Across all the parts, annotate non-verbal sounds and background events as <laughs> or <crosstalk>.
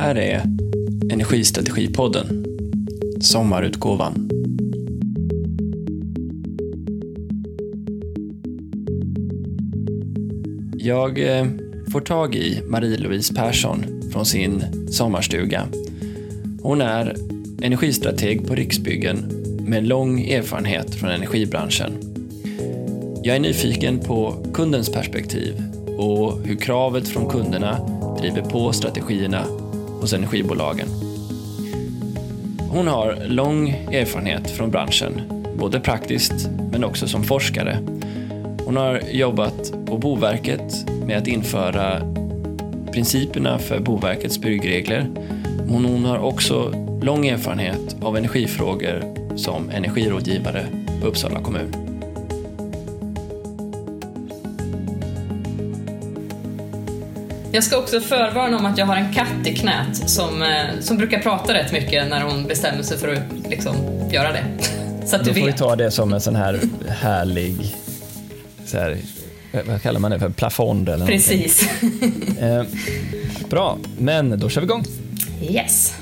här är Energistrategipodden, sommarutgåvan. Jag eh, får tag i Marie-Louise Persson från sin sommarstuga. Hon är energistrateg på Riksbyggen med lång erfarenhet från energibranschen. Jag är nyfiken på kundens perspektiv och hur kravet från kunderna driver på strategierna hos energibolagen. Hon har lång erfarenhet från branschen, både praktiskt men också som forskare. Hon har jobbat på Boverket med att införa principerna för Boverkets byggregler. Men hon har också lång erfarenhet av energifrågor som energirådgivare på Uppsala kommun. Jag ska också förvarna om att jag har en katt i knät som, eh, som brukar prata rätt mycket när hon bestämmer sig för att liksom, göra det. <laughs> Så att Då du får vet. vi ta det som en sån här härlig, så här, vad kallar man det för, plafond eller Precis. <laughs> eh, bra, men då kör vi igång. Yes.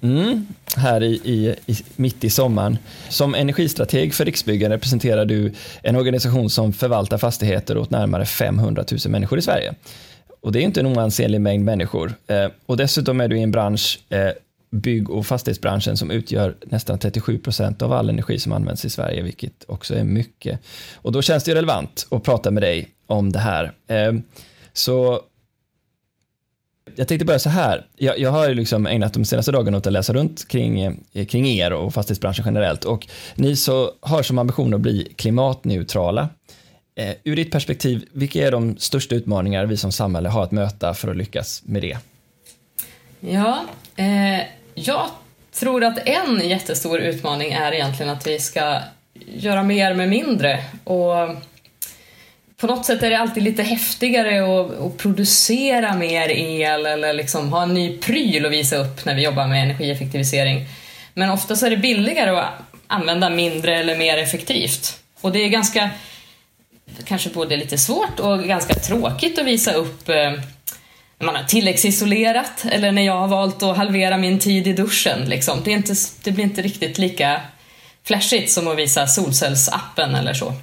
Mm, här i, i, i, mitt i sommaren. Som energistrateg för Riksbyggen representerar du en organisation som förvaltar fastigheter åt närmare 500 000 människor i Sverige. Och det är inte en oansenlig mängd människor. Eh, och dessutom är du i en bransch, eh, bygg och fastighetsbranschen, som utgör nästan 37 procent av all energi som används i Sverige, vilket också är mycket. Och då känns det relevant att prata med dig om det här. Eh, så jag tänkte börja så här. Jag, jag har liksom ägnat de senaste dagarna åt att läsa runt kring, eh, kring er och fastighetsbranschen generellt och ni så har som ambition att bli klimatneutrala. Eh, ur ditt perspektiv, vilka är de största utmaningar vi som samhälle har att möta för att lyckas med det? Ja, eh, jag tror att en jättestor utmaning är egentligen att vi ska göra mer med mindre och på något sätt är det alltid lite häftigare att, att, producera mer el eller liksom ha en ny pryl att visa upp när vi jobbar med energieffektivisering. Men ofta så är det billigare att använda mindre eller mer effektivt. Och det är ganska, kanske både lite svårt och ganska tråkigt att visa upp eh, när man har tilläggsisolerat eller när jag har valt att halvera min tid i duschen. Liksom. Det, är inte, det blir inte riktigt lika flashigt som att visa solcellsappen eller så.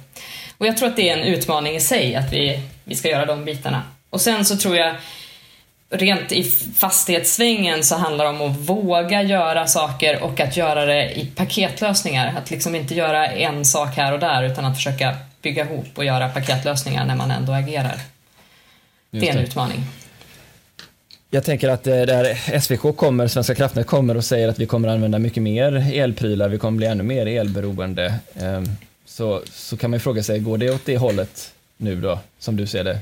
Och jag tror att det är en utmaning i sig att vi, vi ska göra de bitarna. Och sen så tror jag rent i fastighetssvängen så handlar det om att våga göra saker och att göra det i paketlösningar. Att liksom inte göra en sak här och där utan att försöka bygga ihop och göra paketlösningar när man ändå agerar. det är en utmaning. Jag tänker att eh, där SVK kommer, Svenska kraftnät kommer och säger att vi kommer använda mycket mer elprylar, vi kommer bli ännu mer elberoende. Så, så kan man ju fråga sig, går det åt det hållet nu då, som du ser det?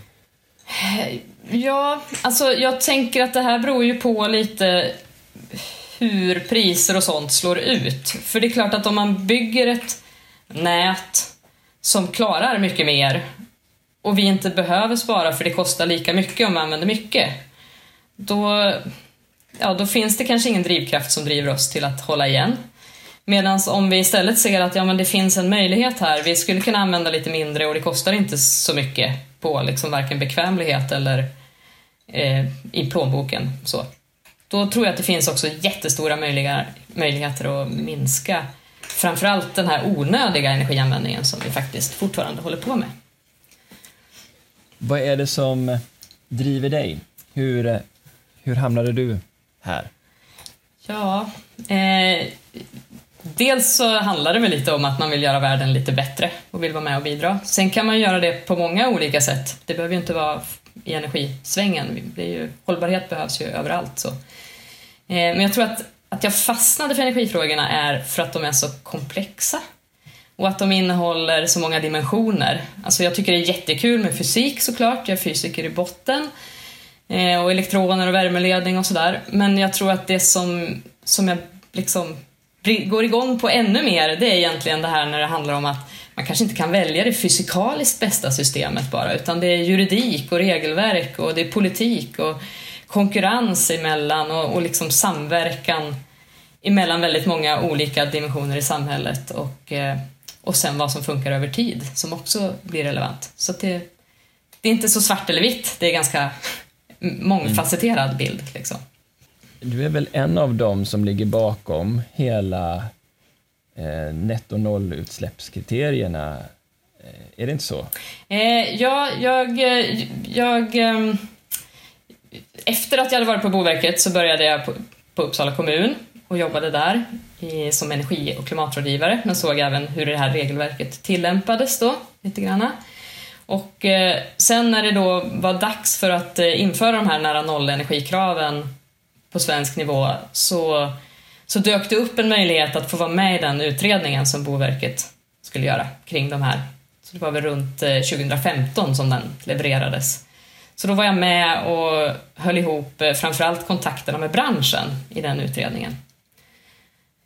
Ja, alltså jag tänker att det här beror ju på lite hur priser och sånt slår ut. För det är klart att om man bygger ett nät som klarar mycket mer och vi inte behöver spara för det kostar lika mycket om man använder mycket, då, ja, då finns det kanske ingen drivkraft som driver oss till att hålla igen. Medan om vi istället ser att ja, men det finns en möjlighet här, vi skulle kunna använda lite mindre och det kostar inte så mycket på liksom varken bekvämlighet eller eh, i plånboken. Så. Då tror jag att det finns också jättestora möjliga, möjligheter att minska framförallt den här onödiga energianvändningen som vi faktiskt fortfarande håller på med. Vad är det som driver dig? Hur, hur hamnade du här? Ja, eh, Dels så handlar det väl lite om att man vill göra världen lite bättre och vill vara med och bidra. Sen kan man göra det på många olika sätt. Det behöver ju inte vara i energisvängen. Det är ju, hållbarhet behövs ju överallt. Så. Eh, men jag tror att, att jag fastnade för energifrågorna är för att de är så komplexa och att de innehåller så många dimensioner. Alltså jag tycker det är jättekul med fysik såklart, jag är fysiker i botten eh, och elektroner och värmeledning och sådär. Men jag tror att det som, som jag liksom går igång på ännu mer, det är egentligen det här när det handlar om att man kanske inte kan välja det fysikaliskt bästa systemet bara, utan det är juridik och regelverk och det är politik och konkurrens emellan och, och liksom samverkan emellan väldigt många olika dimensioner i samhället och, eh, och sen vad som funkar över tid som också blir relevant. Så det, det är inte så svart eller vitt, det är ganska mångfacetterad bild. Liksom. Du är väl en av dem som ligger bakom hela eh, netto nollutsläppskriterierna. Eh, är det inte så? Eh, ja, jag... Eh, jag eh, efter att jag hade varit på Boverket så började jag på, på Uppsala kommun och jobbade där i, som energi och klimatrådgivare, men såg även hur det här regelverket tillämpades då, lite granna. Och eh, sen när det då var dags för att eh, införa de här nära noll-energikraven på svensk nivå så, så dök det upp en möjlighet att få vara med i den utredningen som Boverket skulle göra kring de här. Så det var väl runt eh, 2015 som den levererades. Så då var jag med och höll ihop eh, framförallt kontakterna med branschen i den utredningen.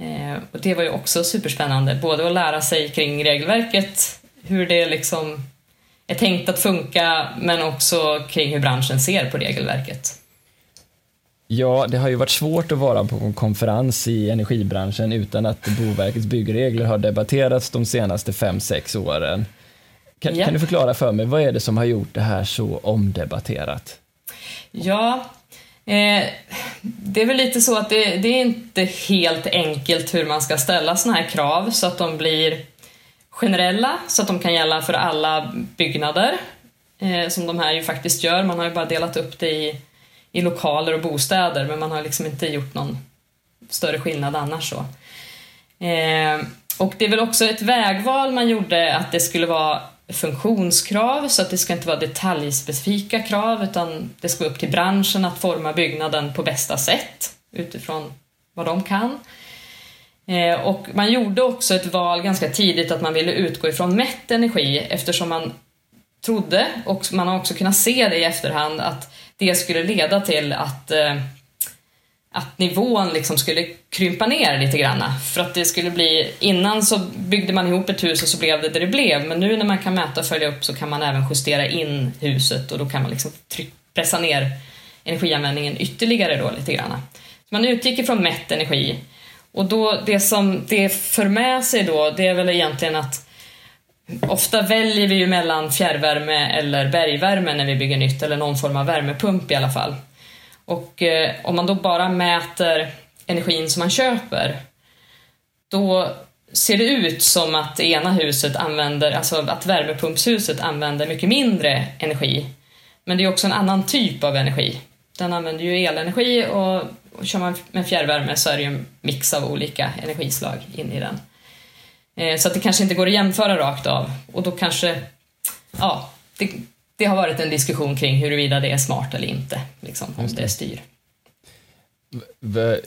Eh, och det var ju också superspännande, både att lära sig kring regelverket, hur det liksom är tänkt att funka, men också kring hur branschen ser på regelverket. Ja, det har ju varit svårt att vara på en konferens i energibranschen utan att Boverkets byggregler har debatterats de senaste fem sex åren. Kan, ja. kan, du förklara för mig, vad är det som har gjort det här så omdebatterat? Ja, eh, det är väl lite så att det, det, är inte helt enkelt hur man ska ställa sådana här krav så att de blir generella, så att de kan gälla för alla byggnader, eh, som de här ju faktiskt gör. Man har ju bara delat upp det i, i lokaler och bostäder, men man har liksom inte gjort någon större skillnad annars. så. Eh, och det är väl också ett vägval man gjorde att det skulle vara funktionskrav så att det ska inte vara detaljspecifika krav utan det ska vara upp till branschen att forma byggnaden på bästa sätt utifrån vad de kan. Eh, och man gjorde också ett val ganska tidigt att man ville utgå ifrån mätt energi eftersom man trodde, och man har också kunnat se det i efterhand, att det skulle leda till att eh, att nivån liksom skulle krympa ner lite grann. För att det skulle bli, innan så byggde man ihop ett hus och så blev det det det blev. Men nu när man kan mäta och följa upp så kan man även justera in huset och då kan man liksom pressa ner energianvändningen ytterligare då lite grann. Så man utgick ifrån mätt energi. Och då, det som det för med sig då, det är väl egentligen att Ofta väljer vi ju mellan fjärrvärme eller bergvärme när vi bygger nytt, eller någon form av värmepump i alla fall. Och eh, om man då bara mäter energin som man köper, då ser det ut som att det ena huset använder, alltså att värmepumpshuset använder mycket mindre energi. Men det är också en annan typ av energi. Den använder ju elenergi och, och kör man med fjärrvärme så är det ju en mix av olika energislag in i den. Eh, så att det kanske inte går att jämföra rakt av och då kanske, ja, det, det har varit en diskussion kring huruvida det är smart eller inte, liksom, om det. det styr. Vad,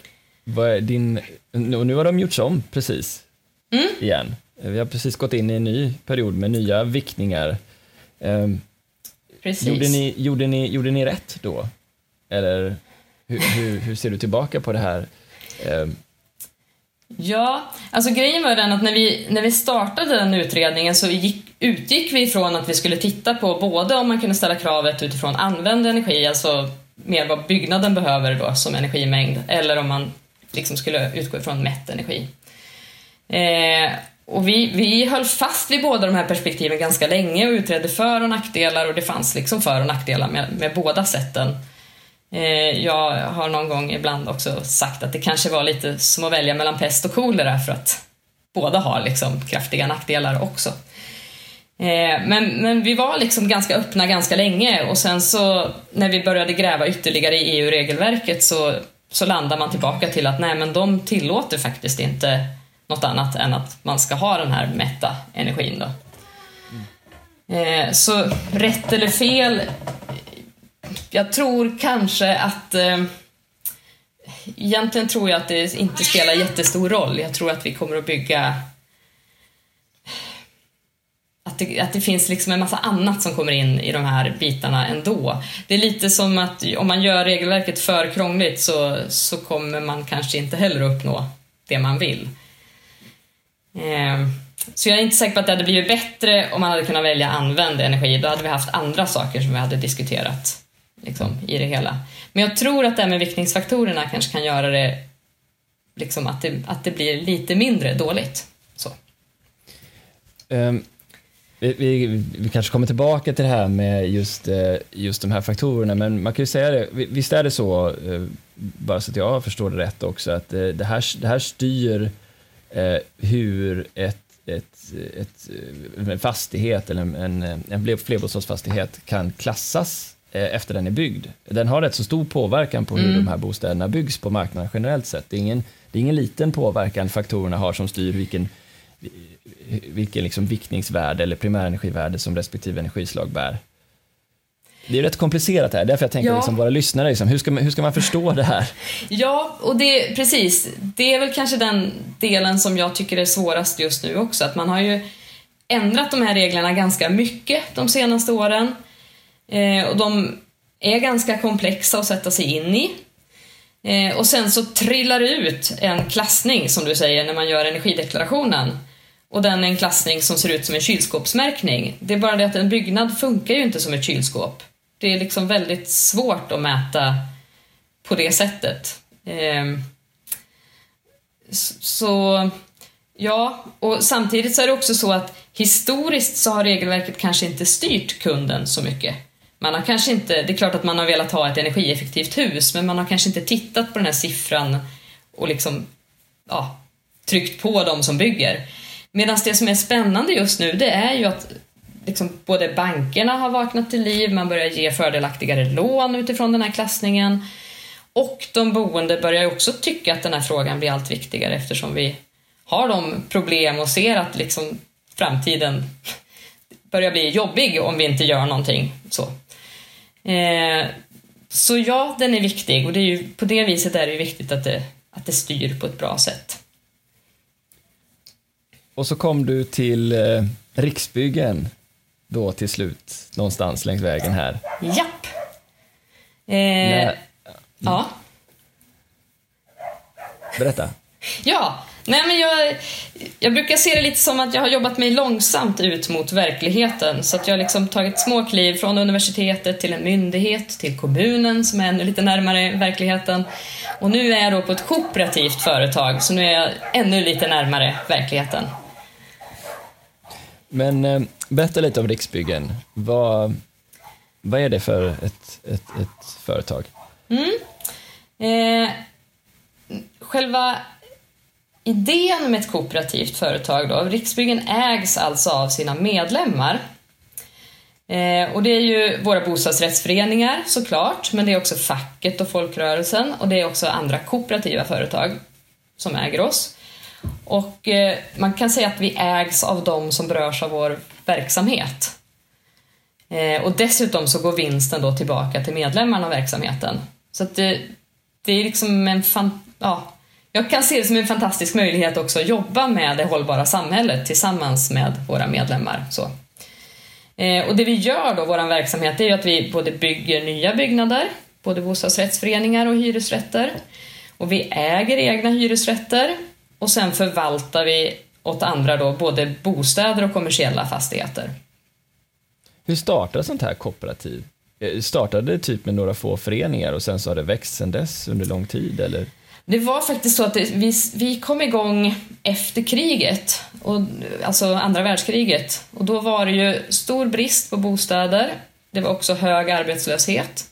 vad är din, och nu har de gjorts om precis mm. igen. Vi har precis gått in i en ny period med nya viktningar. Um, precis. Gjorde ni, gjorde, ni, gjorde ni rätt då? Eller hur, hur, hur ser du tillbaka på det här? Ja, alltså grejen var den att när vi, när vi startade den utredningen så gick, utgick vi ifrån att vi skulle titta på både om man kunde ställa kravet utifrån använd energi, alltså mer vad byggnaden behöver då som energimängd, eller om man liksom skulle utgå ifrån mätt energi. Eh, och vi, vi höll fast vid båda de här perspektiven ganska länge och utredde för och nackdelar och det fanns liksom för och nackdelar med, med båda sätten. Eh, jag har någon gång ibland också sagt att det kanske var lite som att välja mellan pest och kolera för att båda har liksom kraftiga nackdelar också. Eh, men, men vi var liksom ganska öppna ganska länge och sen så när vi började gräva ytterligare i EU-regelverket så, så landar man tillbaka till att nej men de tillåter faktiskt inte något annat än att man ska ha den här mätta energin då. Mm. Så rätt eller fel, jag tror kanske att eh, Egentligen tror jag att det inte spelar jättestor roll. Jag tror att vi kommer att bygga att det, att det finns liksom en massa annat som kommer in i de här bitarna ändå. Det är lite som att om man gör regelverket för krångligt så, så kommer man kanske inte heller uppnå det man vill. Eh, så jag är inte säker på att det hade blivit bättre om man hade kunnat välja använd energi. Då hade vi haft andra saker som vi hade diskuterat liksom, i det hela. Men jag tror att det här med viktningsfaktorerna kanske kan göra det, liksom, att, det att det blir lite mindre dåligt. Så. Um, vi, vi, vi, kanske kommer tillbaka till det här med just, eh, just de här faktorerna, men man kan ju säga det, visst är det så, eh, bara så att jag förstår det rätt också, att eh, det här, det här styr hur ett, ett, ett, en fastighet eller en, en, en flerbostadsfastighet kan klassas efter den är byggd. Den har rätt så stor påverkan på hur mm. de här bostäderna byggs på marknaden generellt sett. Det är ingen, det är ingen liten påverkan faktorerna har som styr vilken vilken liksom viktningsvärde eller primärenergivärde som respektive energislag bär. Det är rätt komplicerat här, därför jag tänker ja. liksom våra lyssnare, liksom, hur, ska man, hur ska man förstå det här? <laughs> Ja, och det, precis, det är väl kanske den delen som jag tycker är svårast just nu också, att man har ju ändrat de här reglerna ganska mycket de senaste åren. Eh, och de är ganska komplexa att sätta sig in i. Eh, och sen så trillar det ut en klassning, som du säger, när man gör energideklarationen. Och den är en klassning som ser ut som en kylskåpsmärkning. Det är bara det att en byggnad funkar ju inte som ett kylskåp. Det är liksom väldigt svårt att mäta på det sättet. Eh, så, ja, och samtidigt så är det också så att historiskt så har regelverket kanske inte styrt kunden så mycket. Man har kanske inte, det är klart att man har velat ha ett energieffektivt hus, men man har kanske inte tittat på den här siffran och liksom, ja, tryckt på de som bygger. Medan det som är spännande just nu, det är ju att liksom både bankerna har vaknat till liv, man börjar ge fördelaktigare lån utifrån den här klassningen. Och de boende börjar också tycka att den här frågan blir allt viktigare eftersom vi har de problem och ser att liksom framtiden börjar bli jobbig om vi inte gör någonting. Så, eh, så ja, den är viktig och det är ju, på det viset är det ju viktigt att det, att det styr på ett bra sätt. Och så kom du till eh, Riksbyggen då till slut, någonstans längs vägen här. Japp! Eh, mm. Ja. Berätta. Ja, nej men jag, jag brukar se det lite som att jag har jobbat mig långsamt ut mot verkligheten. Så att jag har liksom tagit små kliv från universitetet till en myndighet, till kommunen som är ännu lite närmare verkligheten. Och nu är jag då på ett kooperativt företag, så nu är jag ännu lite närmare verkligheten. Men eh, berätta lite om Riksbyggen. Vad, vad är det för ett, ett, ett företag? Mm. Eh, själva idén med ett kooperativt företag då, Riksbyggen ägs alltså av sina medlemmar. Eh, och det är ju våra bostadsrättsföreningar såklart, men det är också facket och folkrörelsen och det är också andra kooperativa företag som äger oss. Och eh, man kan säga att vi ägs av de som berörs av vår verksamhet. Eh, och dessutom så går vinsten då tillbaka till medlemmarna av verksamheten. Så att det, det är liksom en fan, ja, jag kan se det som en fantastisk möjlighet också att jobba med det hållbara samhället tillsammans med våra medlemmar. Så. Eh, och det vi gör då, vår verksamhet, det är ju att vi både bygger nya byggnader, både bostadsrättsföreningar och hyresrätter. Och vi äger egna hyresrätter och sen förvaltar vi åt andra då både bostäder och kommersiella fastigheter. Hur startar sånt här kooperativ? Eh, startade det typ med några få föreningar och sen så har det växt sen dess under lång tid eller? Det var faktiskt så att det, vi, vi kom igång efter kriget, och, alltså andra världskriget. Och då var det ju stor brist på bostäder. Det var också hög arbetslöshet.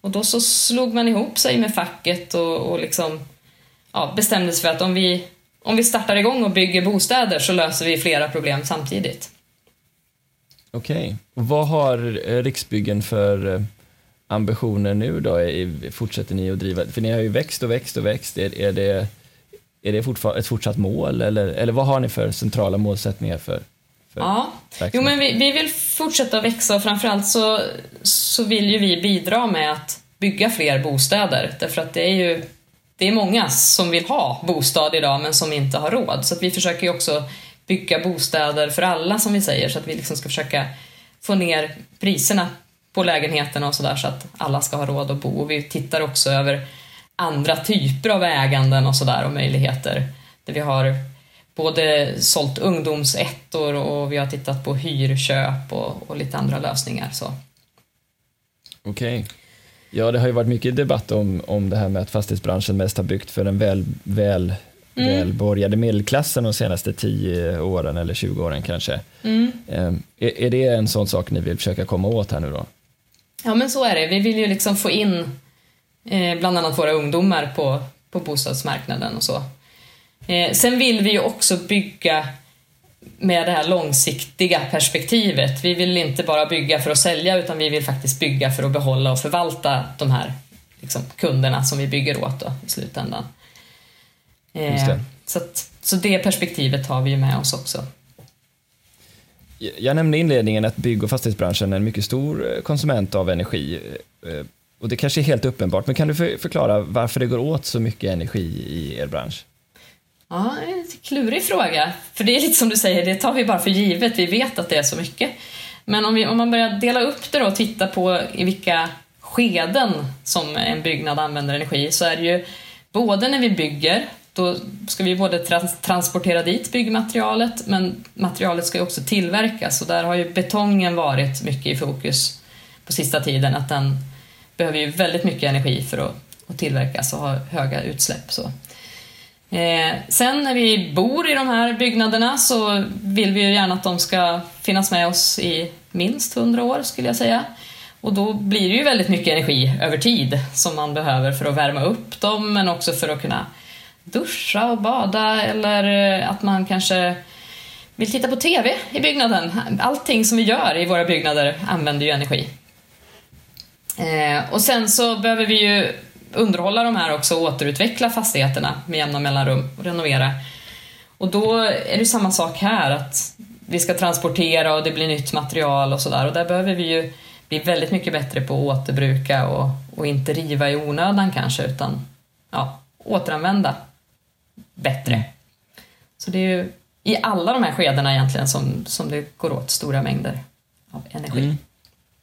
Och då så slog man ihop sig med facket och, och liksom, ja, bestämde sig för att om vi om vi startar igång och bygger bostäder så löser vi flera problem samtidigt. Okej. Okay. Vad har eh, Riksbyggen för eh, ambitioner nu då? Fortsätter ni att driva? För ni har ju växt och växt och växt. Är, är det, är det ett fortsatt mål eller, eller vad har ni för centrala målsättningar för, för Ja, jo, men vi, vi vill fortsätta växa och framförallt så, så vill ju vi bidra med att bygga fler bostäder därför att det är ju det är många som vill ha bostad idag men som inte har råd. Så vi försöker ju också bygga bostäder för alla som vi säger så att vi liksom ska försöka få ner priserna på lägenheterna och sådär så att alla ska ha råd att bo. Och vi tittar också över andra typer av äganden och sådär och möjligheter. Där vi har både sålt ungdomsettor och vi har tittat på hyrköp och, och lite andra lösningar. Så. Okej. Okay. Ja, det har ju varit mycket debatt om, om det här med att fastighetsbranschen mest har byggt för en väl, väl mm. välborgade medelklassen de senaste 10 åren eller 20 åren kanske. Mm. Ehm, är, är det en sån sak ni vill försöka komma åt här nu då? Ja men så är det. Vi vill ju liksom få in eh, bland annat våra ungdomar på, på bostadsmarknaden och så. Eh, sen vill vi ju också bygga med det här långsiktiga perspektivet. Vi vill inte bara bygga för att sälja utan vi vill faktiskt bygga för att behålla och förvalta de här liksom, kunderna som vi bygger åt då, i slutändan. Eh, så, att, så det perspektivet har vi ju med oss också. Jag nämnde i inledningen att bygg och fastighetsbranschen är en mycket stor eh, konsument av energi. Eh, och det kanske är helt uppenbart, men kan du förklara varför det går åt så mycket energi i er bransch? Ja, en klurig fråga. För det är lite som du säger, det tar vi bara för givet. Vi vet att det är så mycket. Men om, vi, om man börjar dela upp det då och titta på i vilka skeden som en byggnad använder energi så är det ju både när vi bygger, då ska vi både trans transportera dit byggmaterialet men materialet ska ju också tillverkas och där har ju betongen varit mycket i fokus på sista tiden att den behöver ju väldigt mycket energi för att, att tillverkas och ha höga utsläpp. Så. Eh, sen när vi bor i de här byggnaderna så vill vi ju gärna att de ska finnas med oss i minst 100 år skulle jag säga. Och då blir det ju väldigt mycket energi över tid som man behöver för att värma upp dem men också för att kunna duscha och bada eller eh, att man kanske vill titta på TV i byggnaden. Allting som vi gör i våra byggnader använder ju energi. Eh, och sen så behöver vi ju underhålla de här också och återutveckla fastigheterna med jämna mellanrum och renovera. Och då är det samma sak här, att vi ska transportera och det blir nytt material och sådär och där behöver vi ju bli väldigt mycket bättre på att återbruka och, och inte riva i onödan kanske utan ja, återanvända bättre. Mm. Så det är ju i alla de här skedena egentligen som, som det går åt stora mängder av energi. Mm.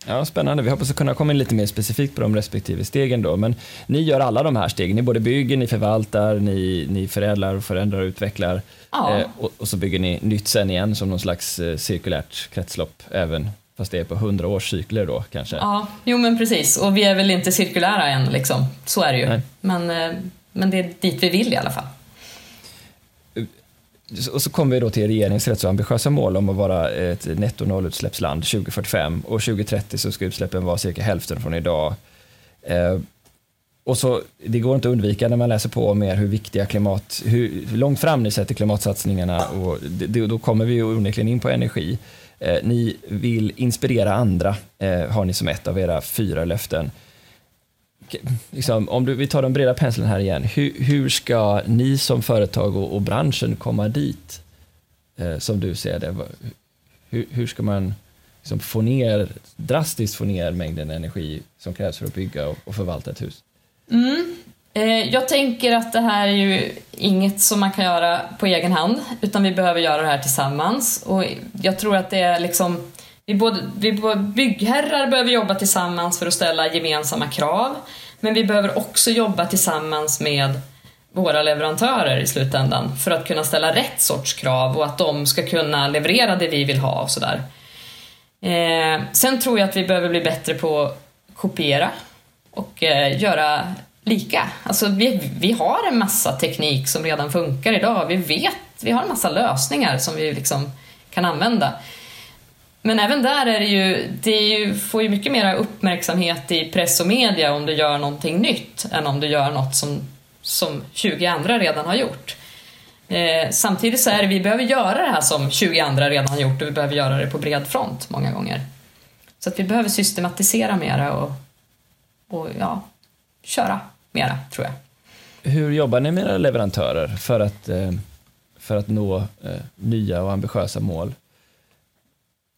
Ja, spännande. Vi hoppas att kunna komma in lite mer specifikt på de respektive stegen då. Men ni gör alla de här stegen. Ni både bygger, ni förvaltar, ni, ni förädlar, förändrar och utvecklar. Ja. Eh, och, och, så bygger ni nytt sen igen som någon slags eh, cirkulärt kretslopp även Fast det är på hundra års cykler då kanske? Ja, jo men precis. Och vi är väl inte cirkulära än liksom. Så är det ju. Men, eh, men det är dit vi vill i alla fall. Och så kommer vi då till regeringens rätt så ambitiösa mål om att vara ett netto nollutsläppsland 2045 och 2030 så ska utsläppen vara cirka hälften från idag. Eh, och så, det går inte att undvika när man läser på mer hur viktiga klimat, hur, hur långt fram ni sätter klimatsatsningarna och det, då kommer vi ju onekligen in på energi. Eh, ni vill inspirera andra, eh, har ni som ett av era fyra löften. Liksom, om du, vi tar den breda penseln här igen, hur, hur ska ni som företag och, och branschen komma dit, eh, som du ser det? Hur, hur ska man liksom få ner, drastiskt få ner mängden energi som krävs för att bygga och, och förvalta ett hus? Mm. Eh, jag tänker att det här är ju inget som man kan göra på egen hand, utan vi behöver göra det här tillsammans. Och jag tror att det är liksom, vi både, vi både byggherrar behöver jobba tillsammans för att ställa gemensamma krav, men vi behöver också jobba tillsammans med våra leverantörer i slutändan för att kunna ställa rätt sorts krav och att de ska kunna leverera det vi vill ha och sådär. Eh, sen tror jag att vi behöver bli bättre på att kopiera och eh, göra lika. Alltså vi, vi har en massa teknik som redan funkar idag. Vi vet, vi har en massa lösningar som vi liksom kan använda. Men även där är det ju, det är ju, får ju mycket mer uppmärksamhet i press och media om du gör någonting nytt än om du gör något som, som 20 andra redan har gjort. Eh, samtidigt så är det, vi behöver göra det här som 20 andra redan har gjort och vi behöver göra det på bred front många gånger. Så att vi behöver systematisera mera och, och ja, köra mera, tror jag. Hur jobbar ni med era leverantörer för att, eh, för att nå eh, nya och ambitiösa mål?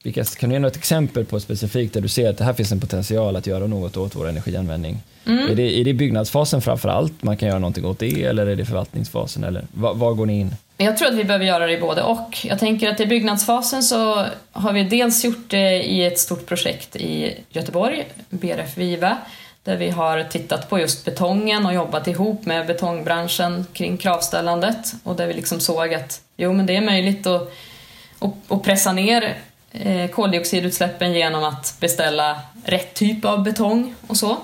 Vilka, kan du ge något exempel på specifikt där du ser att det här finns en potential att göra något åt vår energianvändning? Mm. Är, det, är det byggnadsfasen framför allt man kan göra någonting åt det eller är det förvaltningsfasen? Eller var, var går ni in? Jag tror att vi behöver göra det både och. Jag tänker att i byggnadsfasen så har vi dels gjort det i ett stort projekt i Göteborg, BRF Viva, där vi har tittat på just betongen och jobbat ihop med betongbranschen kring kravställandet och där vi liksom såg att jo, men det är möjligt att, att pressa ner Eh, koldioxidutsläppen genom att beställa rätt typ av betong och så.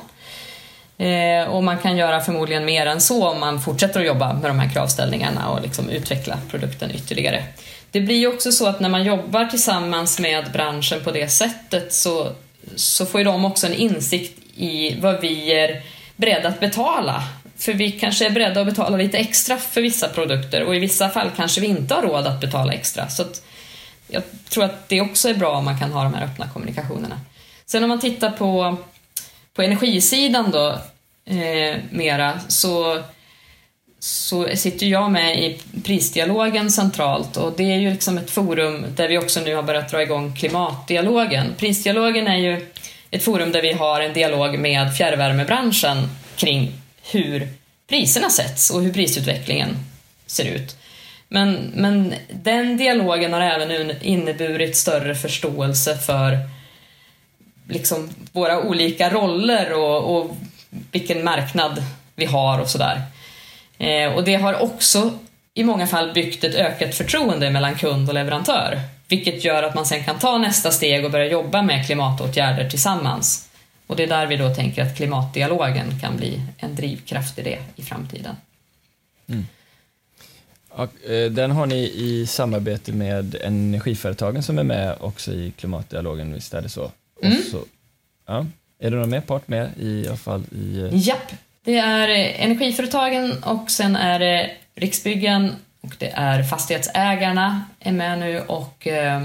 Eh, och man kan göra förmodligen mer än så om man fortsätter att jobba med de här kravställningarna och liksom utveckla produkten ytterligare. Det blir ju också så att när man jobbar tillsammans med branschen på det sättet så, så får ju de också en insikt i vad vi är beredda att betala. För vi kanske är beredda att betala lite extra för vissa produkter och i vissa fall kanske vi inte har råd att betala extra. Så jag tror att det också är bra om man kan ha de här öppna kommunikationerna. Sen om man tittar på, på energisidan då, eh, mera, så, så sitter jag med i prisdialogen centralt och det är ju liksom ett forum där vi också nu har börjat dra igång klimatdialogen. Prisdialogen är ju ett forum där vi har en dialog med fjärrvärmebranschen kring hur priserna sätts och hur prisutvecklingen ser ut. Men, men den dialogen har även inneburit större förståelse för liksom våra olika roller och, och vilken marknad vi har och sådär. Eh, och det har också i många fall byggt ett ökat förtroende mellan kund och leverantör. Vilket gör att man sen kan ta nästa steg och börja jobba med klimatåtgärder tillsammans. Och det är där vi då tänker att klimatdialogen kan bli en drivkraft i det i framtiden. Mm. Eh, den har ni i samarbete med energiföretagen som är med också i klimatdialogen, visst är det så? Mm. Så, ja. Är det någon mer part med i alla fall? I, eh... Japp, det är eh, energiföretagen och sen är det Riksbyggen och det är fastighetsägarna är med nu och eh,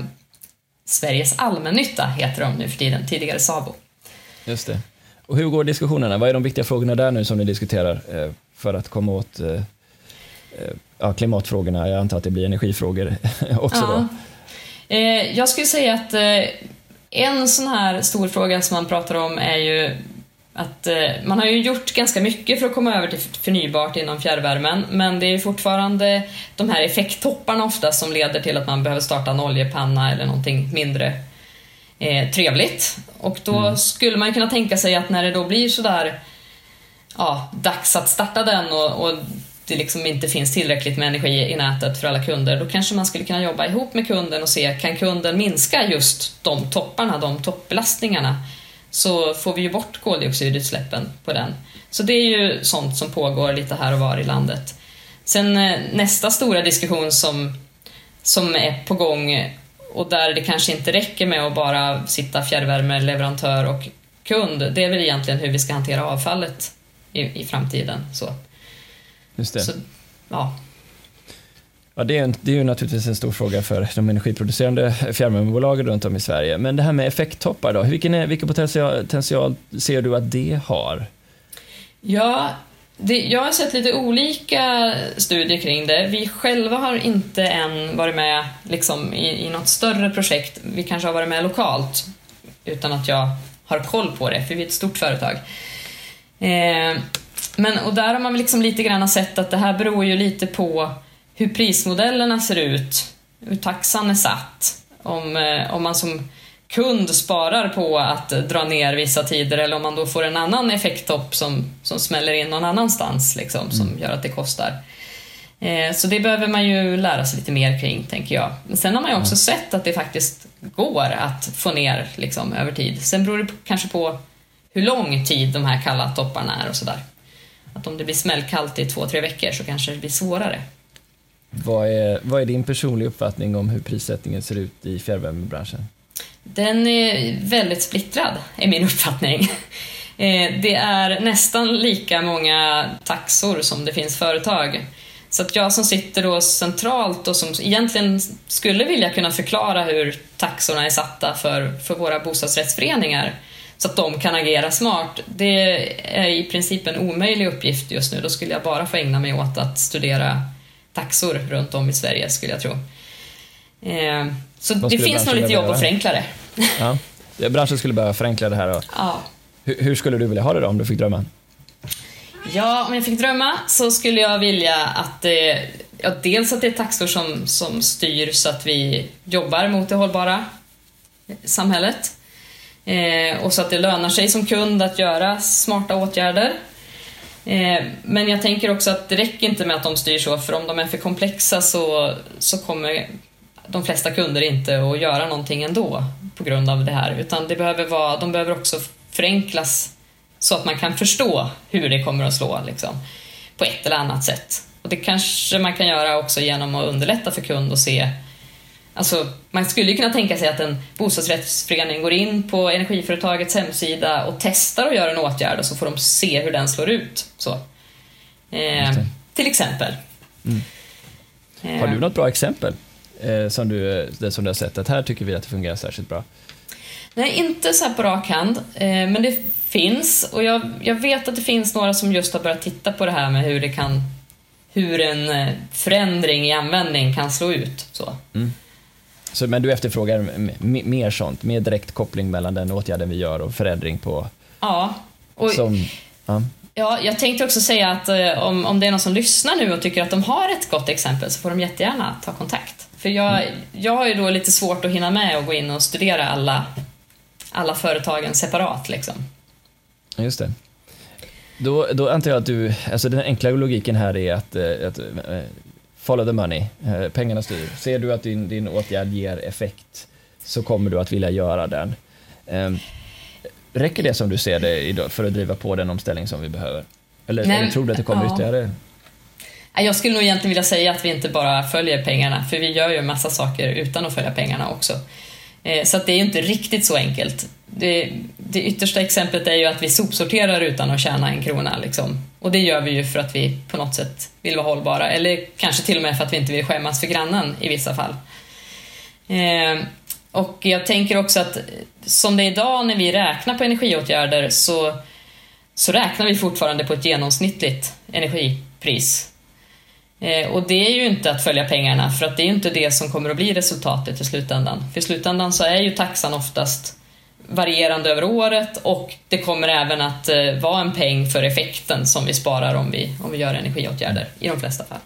Sveriges allmännytta heter de nu för tiden, tidigare SABO. Just det. Och hur går diskussionerna? Vad är de viktiga frågorna där nu som ni diskuterar för att komma åt ja, klimatfrågorna? Jag antar att det blir energifrågor <laughs> också ja. då. Eh, jag skulle säga att eh, en sån här stor fråga som man pratar om är ju att eh, man har ju gjort ganska mycket för att komma över till förnybart inom fjärrvärmen, men det är fortfarande de här effekttopparna ofta som leder till att man behöver starta en oljepanna eller någonting mindre eh, trevligt. Och då mm. skulle man kunna tänka sig att när det då blir sådär ja, dags att starta den och, och det liksom inte finns tillräckligt med energi i nätet för alla kunder, då kanske man skulle kunna jobba ihop med kunden och se, kan kunden minska just de topparna, de toppbelastningarna? Så får vi ju bort koldioxidutsläppen på den. Så det är ju sånt som pågår lite här och var i landet. Sen eh, nästa stora diskussion som, som är på gång och där det kanske inte räcker med att bara sitta fjärrvärmeleverantör och kund, det är väl egentligen hur vi ska hantera avfallet i, i framtiden. Så. Just det. Så, ja. Ja, det, är en, det är ju naturligtvis en stor fråga för de energiproducerande fjärrvärmebolagen runt om i Sverige. Men det här med effekttoppar då, vilken, är, vilken potential, potential ser du att det har? Ja, det, jag har sett lite olika studier kring det. Vi själva har inte än varit med liksom, i, i något större projekt. Vi kanske har varit med lokalt utan att jag har koll på det, för vi är ett stort företag. Eh, men, och där har man liksom lite grann sett att det här beror ju lite på hur prismodellerna ser ut, hur taxan är satt. Om, eh, om man som kund sparar på att dra ner vissa tider eller om man då får en annan effekttopp som, som smäller in någon annanstans liksom, mm. som gör att det kostar. Eh, så det behöver man ju lära sig lite mer kring, tänker jag. Men sen har man ju också mm. sett att det faktiskt går att få ner liksom, över tid. Sen beror det kanske på hur lång tid de här kalla topparna är och sådär. Att om det blir smällkallt i två, tre veckor så kanske det blir svårare. Vad är, vad är din personliga uppfattning om hur prissättningen ser ut i fjärrvärmebranschen? Den är väldigt splittrad, är min uppfattning. <laughs> Eh, det är nästan lika många taxor som det finns företag. Så att jag som sitter då centralt och som egentligen skulle vilja kunna förklara hur taxorna är satta för, för våra bostadsrättsföreningar så att de kan agera smart, det är i princip en omöjlig uppgift just nu. Då skulle jag bara få ägna mig åt att studera taxor runt om i Sverige, skulle jag tro. Eh, så det finns nog lite jobb att förenkla det. Ja. Branschen skulle behöva förenkla det här. Och... Ja. Hur, hur, skulle du vilja ha det då, om du fick drömma? Ja, om jag fick drömma så skulle jag vilja att det, ja, dels att det är taxor som, som styr så att vi jobbar mot det hållbara samhället. Eh, och så att det lönar sig som kund att göra smarta åtgärder. Eh, men jag tänker också att det räcker inte med att de styr så, för om de är för komplexa så, så kommer de flesta kunder inte att göra någonting ändå på grund av det här. Utan det behöver vara, de behöver också förenklas så att man kan förstå hur det kommer att slå liksom, på ett eller annat sätt. Och det kanske man kan göra också genom att underlätta för kund att se Alltså, man skulle ju kunna tänka sig att en bostadsrättsförening går in på energiföretagets hemsida och testar att göra en åtgärd och så får de se hur den slår ut. Så. Eh, till exempel. Mm. Eh. Har du något bra exempel eh, som, du, som du har sett att här tycker vi att det fungerar särskilt bra? Nej, inte så här på rak hand, eh, men det finns och jag, jag vet att det finns några som just har börjat titta på det här med hur det kan hur en eh, förändring i användning kan slå ut. Så. Mm. Så, men du efterfrågar mer sånt, mer direkt koppling mellan den åtgärden vi gör och förändring på... Ja. Och, som, ja. ja. jag tänkte också säga att eh, om, om det är någon som lyssnar nu och tycker att de har ett gott exempel så får de jättegärna ta kontakt. För jag, mm. jag har ju då lite svårt att hinna med och gå in och studera alla, alla företagen separat. Liksom. Just det. Då, då antar jag att du, alltså den enkla logiken här är att, eh, att eh, follow the money, eh, pengarna styr. Ser du att din, din åtgärd ger effekt så kommer du att vilja göra den. Ehm, räcker det som du ser det för att driva på den omställning som vi behöver? Eller, Nej, eller tror du att det kommer ja. ytterligare? Jag skulle nog egentligen vilja säga att vi inte bara följer pengarna, för vi gör ju en massa saker utan att följa pengarna också. Så att det är ju inte riktigt så enkelt det, det yttersta exemplet är ju att vi sopsorterar utan att tjäna en krona. Liksom. Och det gör vi ju för att vi på något sätt vill vara hållbara, eller kanske till och med för att vi inte vill skämmas för grannen i vissa fall. Eh, och jag tänker också att som det är idag när vi räknar på energiåtgärder så, så räknar vi fortfarande på ett genomsnittligt energipris. Eh, och det är ju inte att följa pengarna, för att det är ju inte det som kommer att bli resultatet i slutändan. För i slutändan så är ju taxan oftast varierande över året och det kommer även att eh, vara en peng för effekten som vi sparar om vi, om vi gör energiåtgärder i de flesta fall.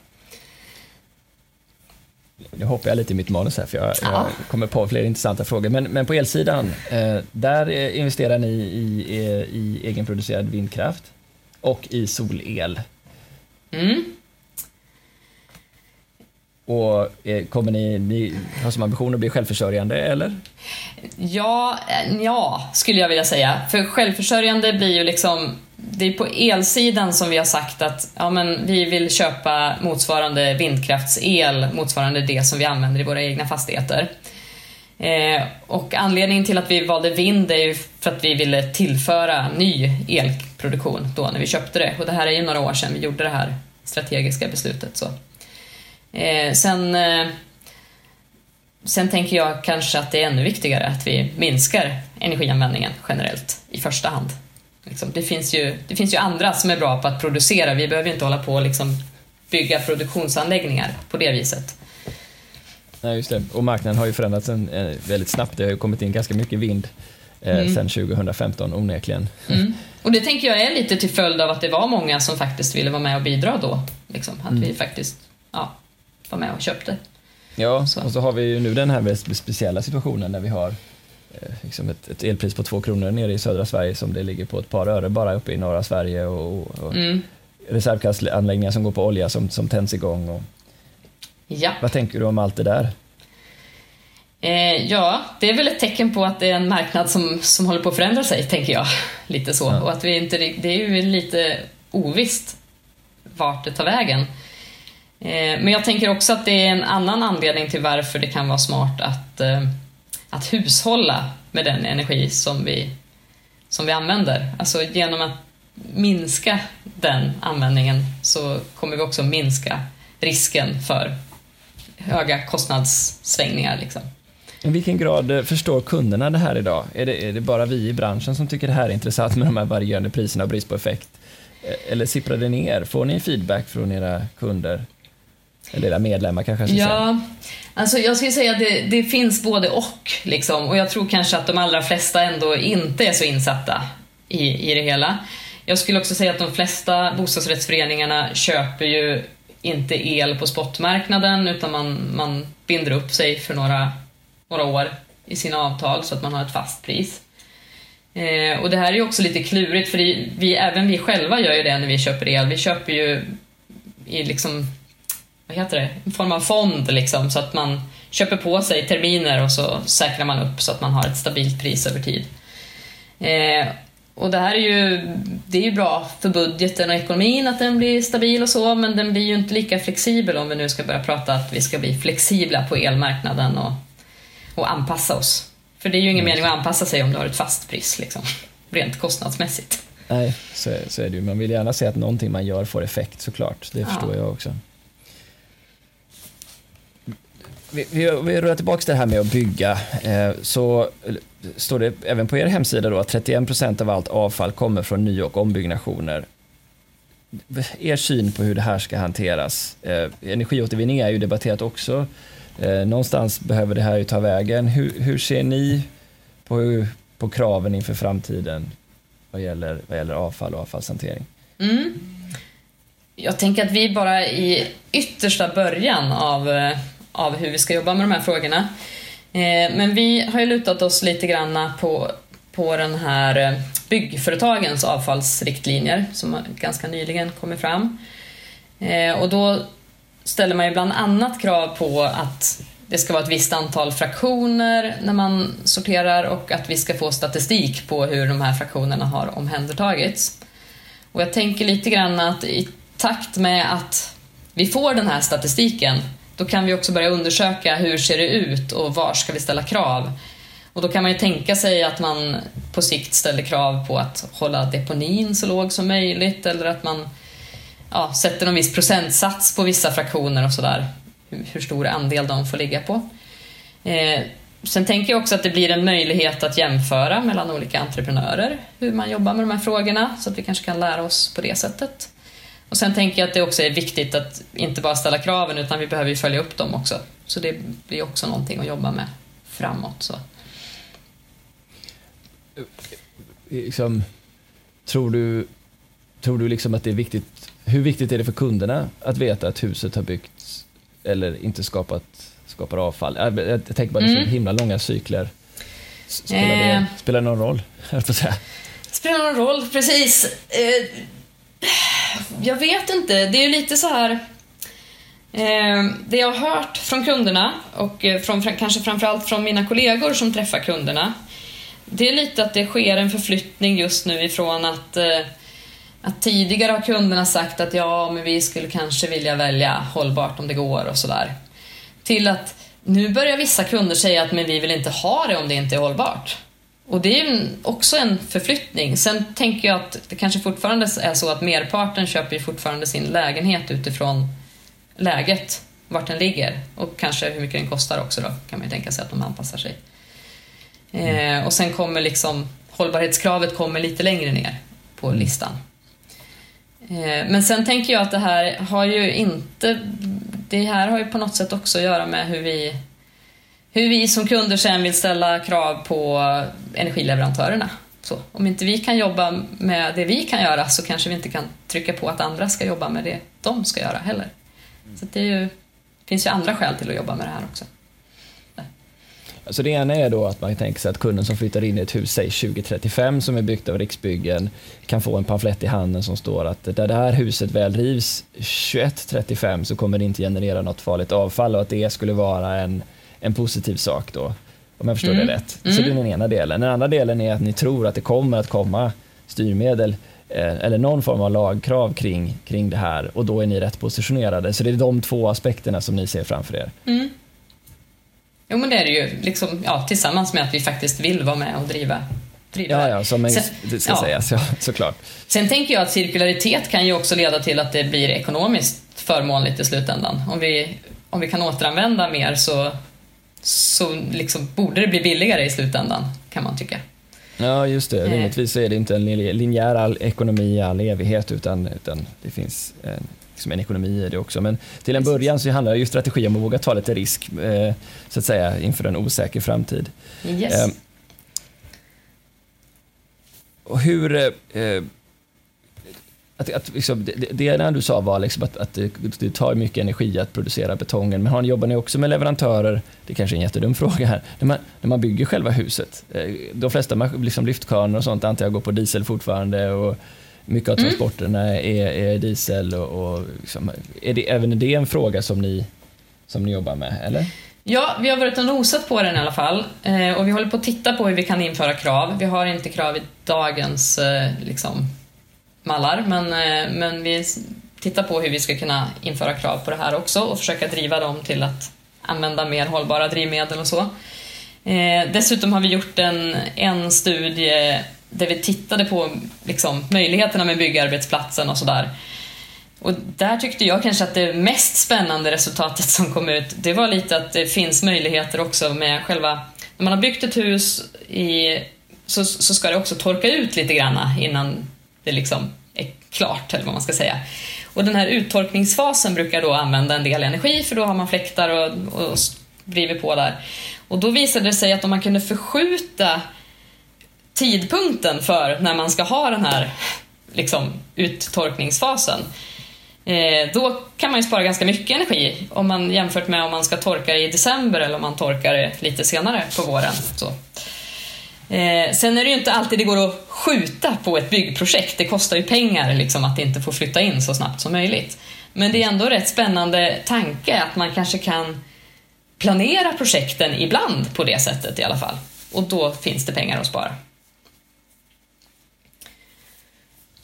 Nu hoppar jag lite i mitt manus här för jag, ja. jag kommer på fler intressanta frågor. Men, men på elsidan, eh, där investerar ni i, i, i egenproducerad vindkraft och i solel. Mm. Och eh, kommer ni, ni ha som ambition att bli självförsörjande eller? Ja, eh, ja, skulle jag vilja säga. För självförsörjande blir ju liksom det är på elsidan som vi har sagt att ja, men vi vill köpa motsvarande vindkraftsel, motsvarande det som vi använder i våra egna fastigheter. Eh, och anledningen till att vi valde vind är ju för att vi ville tillföra ny elproduktion då när vi köpte det. Och det här är ju några år sedan vi gjorde det här strategiska beslutet. Så. Eh, sen, eh, sen tänker jag kanske att det är ännu viktigare att vi minskar energianvändningen generellt i första hand. Liksom, det, finns ju, det finns ju andra som är bra på att producera, vi behöver inte hålla på och liksom bygga produktionsanläggningar på det viset. Nej, just det. Och marknaden har ju förändrats en, eh, väldigt snabbt. Det har ju kommit in ganska mycket vind eh, mm. sedan 2015 onekligen. Mm. Och det tänker jag är lite till följd av att det var många som faktiskt ville vara med och bidra då. Liksom. Att mm. vi faktiskt ja, var med och köpte. Ja, så. och så har vi ju nu den här speciella situationen när vi har eh, liksom ett, ett, elpris på två kronor nere i södra Sverige som det ligger på ett par öre bara uppe i norra Sverige och, och mm. reservkraftsanläggningar som går på olja som, som tänds igång. Och... Ja. Vad tänker du om allt det där? Eh, ja, det är väl ett tecken på att det är en marknad som, som håller på att förändra sig, tänker jag. <laughs> Lite så. Ja. Och att vi inte, det är ju lite ovisst vart det tar vägen. Eh, men jag tänker också att det är en annan anledning till varför det kan vara smart att, eh, att hushålla med den energi som vi, som vi använder. Alltså genom att minska den användningen så kommer vi också minska risken för höga kostnadssvängningar. Liksom. I vilken grad eh, förstår kunderna det här idag? Är det, är det bara vi i branschen som tycker det här är intressant med de här varierande priserna och brist på effekt? Eller sipprar det ner? Får ni feedback från era kunder? Eller era medlemmar kanske jag Ja, säga. alltså jag skulle säga att det, det, finns både och. Liksom. Och jag tror kanske att de allra flesta ändå inte är så insatta i, i det hela. Jag skulle också säga att de flesta bostadsrättsföreningarna köper ju inte el på spotmarknaden utan man, man binder upp sig för några, några år i sina avtal så att man har ett fast pris. Eh, och det här är ju också lite klurigt för vi, även vi själva gör ju det när vi köper el. Vi köper ju i liksom vad heter det, en form av fond liksom, så att man köper på sig terminer och så säkrar man upp så att man har ett stabilt pris över tid. Eh, och det här är ju, det är ju bra för budgeten och ekonomin att den blir stabil och så, men den blir ju inte lika flexibel om vi nu ska börja prata att vi ska bli flexibla på elmarknaden och, och anpassa oss. För det är ju ingen mm. mening att anpassa sig om du har ett fast pris, liksom, rent kostnadsmässigt. Nej, så, så är det ju. Man vill gärna se att någonting man gör får effekt såklart. Det förstår ja. jag också. Vi, vi, vi rullar tillbaka till det här med att bygga. Eh, så står det även på er hemsida då att 31 procent av allt avfall kommer från ny och ombyggnationer. Er syn på hur det här ska hanteras. Eh, energiåtervinning är ju debatterat också. Eh, någonstans behöver det här ju ta vägen. Hur, hur ser ni på, på kraven inför framtiden vad gäller, vad gäller avfall och avfallshantering? Mm. Jag tänker att vi bara i yttersta början av, eh, av hur vi ska jobba med de här frågorna. Eh, men vi har ju lutat oss lite grann på, på den här eh, byggföretagens avfallsriktlinjer som ganska nyligen kommit fram. Eh, och då ställer man ju bland annat krav på att det ska vara ett visst antal fraktioner när man sorterar och att vi ska få statistik på hur de här fraktionerna har omhändertagits. Och jag tänker lite grann att i takt med att vi får den här statistiken då kan vi också börja undersöka hur ser det ut och var ska vi ställa krav? Och då kan man ju tänka sig att man på sikt ställer krav på att hålla deponin så låg som möjligt eller att man ja, sätter någon viss procentsats på vissa fraktioner och sådär hur stor andel de får ligga på. Eh, sen tänker jag också att det blir en möjlighet att jämföra mellan olika entreprenörer, hur man jobbar med de här frågorna, så att vi kanske kan lära oss på det sättet. Och sen tänker jag att det också är viktigt att inte bara ställa kraven, utan vi behöver ju följa upp dem också. Så det blir också någonting att jobba med framåt. Så. Liksom, tror du, tror du liksom att det är viktigt, hur viktigt är det för kunderna att veta att huset har byggts eller inte skapat, skapar avfall. Jag, jag tänker bara, det är så mm. himla långa cykler. Spelar det, eh. spelar det någon roll? Spelar någon roll, precis. Eh, jag vet inte, det är ju lite så här... Eh, det jag har hört från kunderna och eh, från, kanske framförallt från mina kollegor som träffar kunderna, det är lite att det sker en förflyttning just nu ifrån att eh, att tidigare har kunderna sagt att ja, men vi skulle kanske vilja välja hållbart om det går och sådär. Till att nu börjar vissa kunder säga att men vi vill inte ha det om det inte är hållbart. Och det är ju också en förflyttning. Sen tänker jag att det kanske fortfarande är så att merparten köper ju fortfarande sin lägenhet utifrån läget, vart den ligger och kanske hur mycket den kostar också då, kan man ju tänka sig att de anpassar sig. Mm. Eh, och sen kommer liksom hållbarhetskravet kommer lite längre ner på mm. listan. Eh, men sen tänker jag att det här har ju inte... Det här har ju på något sätt också att göra med hur vi, hur vi som kunder sen vill ställa krav på energileverantörerna. Så, om inte vi kan jobba med det vi kan göra så kanske vi inte kan trycka på att andra ska jobba med det de ska göra heller. Så det, ju, det finns ju andra skäl till att jobba med det här också. Alltså det ena är då att man tänker sig att kunden som flyttar in i ett hus, säg 2035, som är byggt av Riksbyggen, kan få en pamflett i handen som står att där det här huset väl rivs 2135 så kommer det inte generera något farligt avfall och att det skulle vara en, en positiv sak då. Om jag förstår mm. det rätt. Så mm. det är den ena delen. Den andra delen är att ni tror att det kommer att komma styrmedel eh, eller någon form av lagkrav kring, kring det här och då är ni rätt positionerade. Så det är de två aspekterna som ni ser framför er. Mm. Jo men det är det ju, liksom, ja, tillsammans med att vi faktiskt vill vara med och driva Ja, ja, som en, det ska ja. sägas, ja, <laughs> såklart. Sen tänker jag att cirkularitet kan ju också leda till att det blir ekonomiskt förmånligt i slutändan. Om vi, om vi kan återanvända mer så, så liksom borde det bli billigare i slutändan, kan man tycka. Ja, just det. Eh. Rimligtvis är det inte en linjär ekonomi i all evighet, utan, utan det finns en liksom en ekonomi i det också. Men till en början så handlar ju strategi om att våga ta lite risk eh, så att säga inför en osäker framtid. Yes. Eh, och hur eh, att, att, liksom, det, det ena du sa var liksom att, att det, det, tar mycket energi att producera betongen, men har, jobbar ni också med leverantörer, det är kanske är en jättedum <laughs> fråga här, när man, när man bygger själva huset? Eh, de flesta liksom lyftkranor och sånt antar jag går på diesel fortfarande och mycket av mm. transporterna mm. är, är, diesel och, och liksom, är det, även det en fråga som ni, som ni jobbar med, eller? Ja, vi har varit och nosat på den i alla fall. Eh, och vi håller på att titta på hur vi kan införa krav. Vi har inte krav i dagens eh, liksom, mallar, men, eh, men vi tittar på hur vi ska kunna införa krav på det här också och försöka driva dem till att använda mer hållbara drivmedel och så. Eh, dessutom har vi gjort en, en studie där vi tittade på liksom, möjligheterna med byggarbetsplatsen och sådär. Och där tyckte jag kanske att det mest spännande resultatet som kom ut, det var lite att det finns möjligheter också med själva, när man har byggt ett hus i, så, så ska det också torka ut lite grann innan det liksom är klart, eller vad man ska säga. Och den här uttorkningsfasen brukar då använda en del energi, för då har man fläktar och, och driver på där. Och då visade det sig att om man kunde förskjuta tidpunkten för när man ska ha den här liksom, uttorkningsfasen Eh, då kan man ju spara ganska mycket energi om man jämfört med om man ska torka det i december eller om man torkar det lite senare på våren. Så. Eh, sen är det ju inte alltid det går att skjuta på ett byggprojekt. Det kostar ju pengar liksom, att inte få flytta in så snabbt som möjligt. Men det är ändå rätt spännande tanke att man kanske kan planera projekten ibland på det sättet i alla fall. Och då finns det pengar att spara.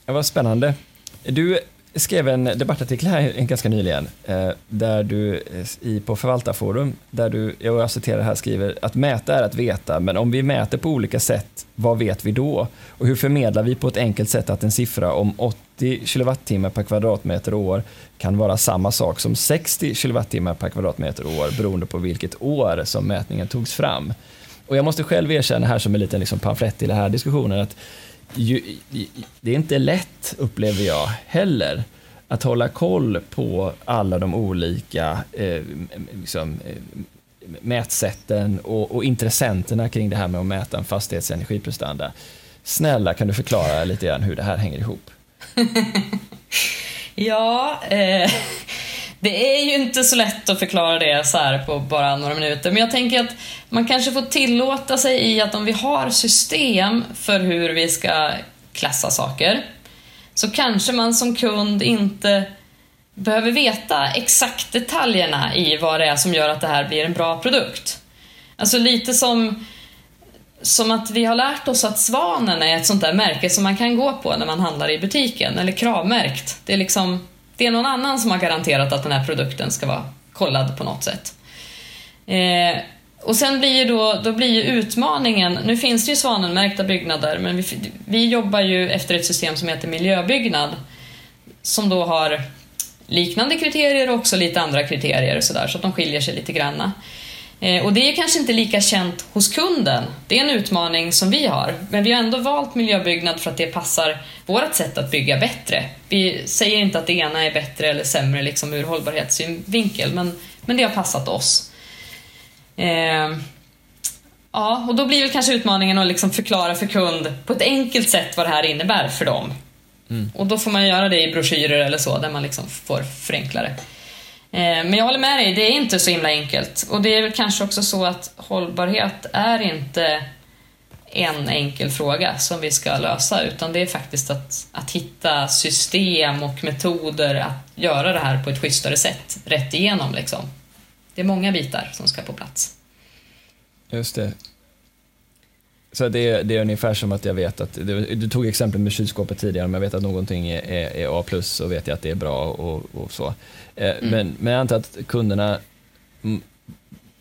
Det var spännande. Du skrev en debattartikel här ganska nyligen, eh, där du eh, i, på Förvaltarforum, där du, jag citerar här, skriver att mäta är att veta, men om vi mäter på olika sätt, vad vet vi då? Och hur förmedlar vi på ett enkelt sätt att en siffra om 80 kilowattimmar per kvadratmeter och år kan vara samma sak som 60 kilowattimmar per kvadratmeter och år, beroende på vilket år som mätningen togs fram. Och jag måste själv erkänna här som en liten liksom pamflett i den här diskussionen, att ju, det är inte lätt, upplever jag heller, att hålla koll på alla de olika eh, liksom, eh, mätsätten och, och, intressenterna kring det här med att mäta en fastighets energiprestanda. Snälla, kan du förklara lite grann hur det här hänger ihop? <laughs> ja, eh, det är ju inte så lätt att förklara det så här på bara några minuter, men jag tänker att man kanske får tillåta sig i att om vi har system för hur vi ska klassa saker, så kanske man som kund inte behöver veta exakt detaljerna i vad det är som gör att det här blir en bra produkt. Alltså lite som, som att vi har lärt oss att Svanen är ett sånt där märke som man kan gå på när man handlar i butiken, eller kravmärkt. Det är liksom det är någon annan som har garanterat att den här produkten ska vara kollad på något sätt. Eh, och sen blir ju då, då blir ju utmaningen, nu finns det ju svanenmärkta byggnader, men vi, vi jobbar ju efter ett system som heter miljöbyggnad, som då har liknande kriterier och också lite andra kriterier och sådär, så att de skiljer sig lite granna. Eh, och det är kanske inte lika känt hos kunden. Det är en utmaning som vi har. Men vi har ändå valt miljöbyggnad för att det passar vårt sätt att bygga bättre. Vi säger inte att det ena är bättre eller sämre liksom ur hållbarhetssynvinkel, men, men det har passat oss. Eh, ja, och då blir väl kanske utmaningen att liksom förklara för kund på ett enkelt sätt vad det här innebär för dem. Mm. Och då får man göra det i broschyrer eller så, där man liksom får förenkla det. Eh, men jag håller med dig, det är inte så himla enkelt. Och det är väl kanske också så att hållbarhet är inte en enkel fråga som vi ska lösa, utan det är faktiskt att, att hitta system och metoder att göra det här på ett schysstare sätt, rätt igenom liksom. Det är många bitar som ska på plats. Just det. Så det är, det är ungefär som att jag vet att, du tog exempel med kylskåpet tidigare, men jag vet att någonting är, är, är A plus så vet jag att det är bra och, och så. Eh, mm. Men, men jag antar att kunderna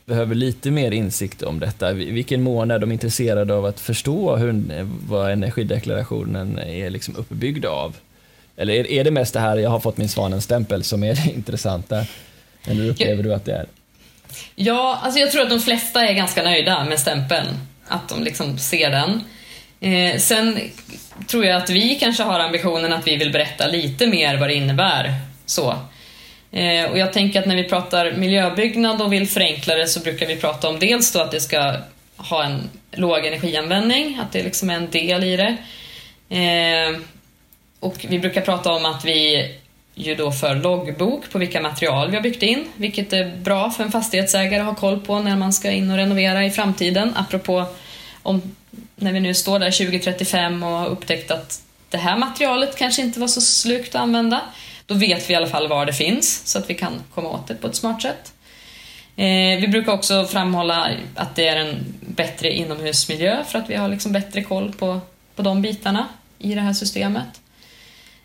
behöver lite mer insikt om detta. Vilken mån är de intresserade av att förstå hur, vad energideklarationen är liksom uppbyggd av? Eller är, är det mest det här, jag har fått min svanenstämpel, som är <laughs> det intressanta? Eller hur upplever du att det är? Ja, alltså jag tror att de flesta är ganska nöjda med stämpeln att de liksom ser den. Eh, sen tror jag att vi kanske har ambitionen att vi vill berätta lite mer vad det innebär. Så. Eh, och jag tänker att när vi pratar miljöbyggnad och vill förenkla det så brukar vi prata om dels då att det ska ha en låg energianvändning, att det liksom är en del i det. Eh, och vi brukar prata om att vi ju då för loggbok på vilka material vi har byggt in, vilket är bra för en fastighetsägare att ha koll på när man ska in och renovera i framtiden. Apropå om, när vi nu står där 2035 och har upptäckt att det här materialet kanske inte var så slukt att använda. Då vet vi i alla fall var det finns så att vi kan komma åt det på ett smart sätt. Eh, vi brukar också framhålla att det är en bättre inomhusmiljö för att vi har liksom bättre koll på, på de bitarna i det här systemet.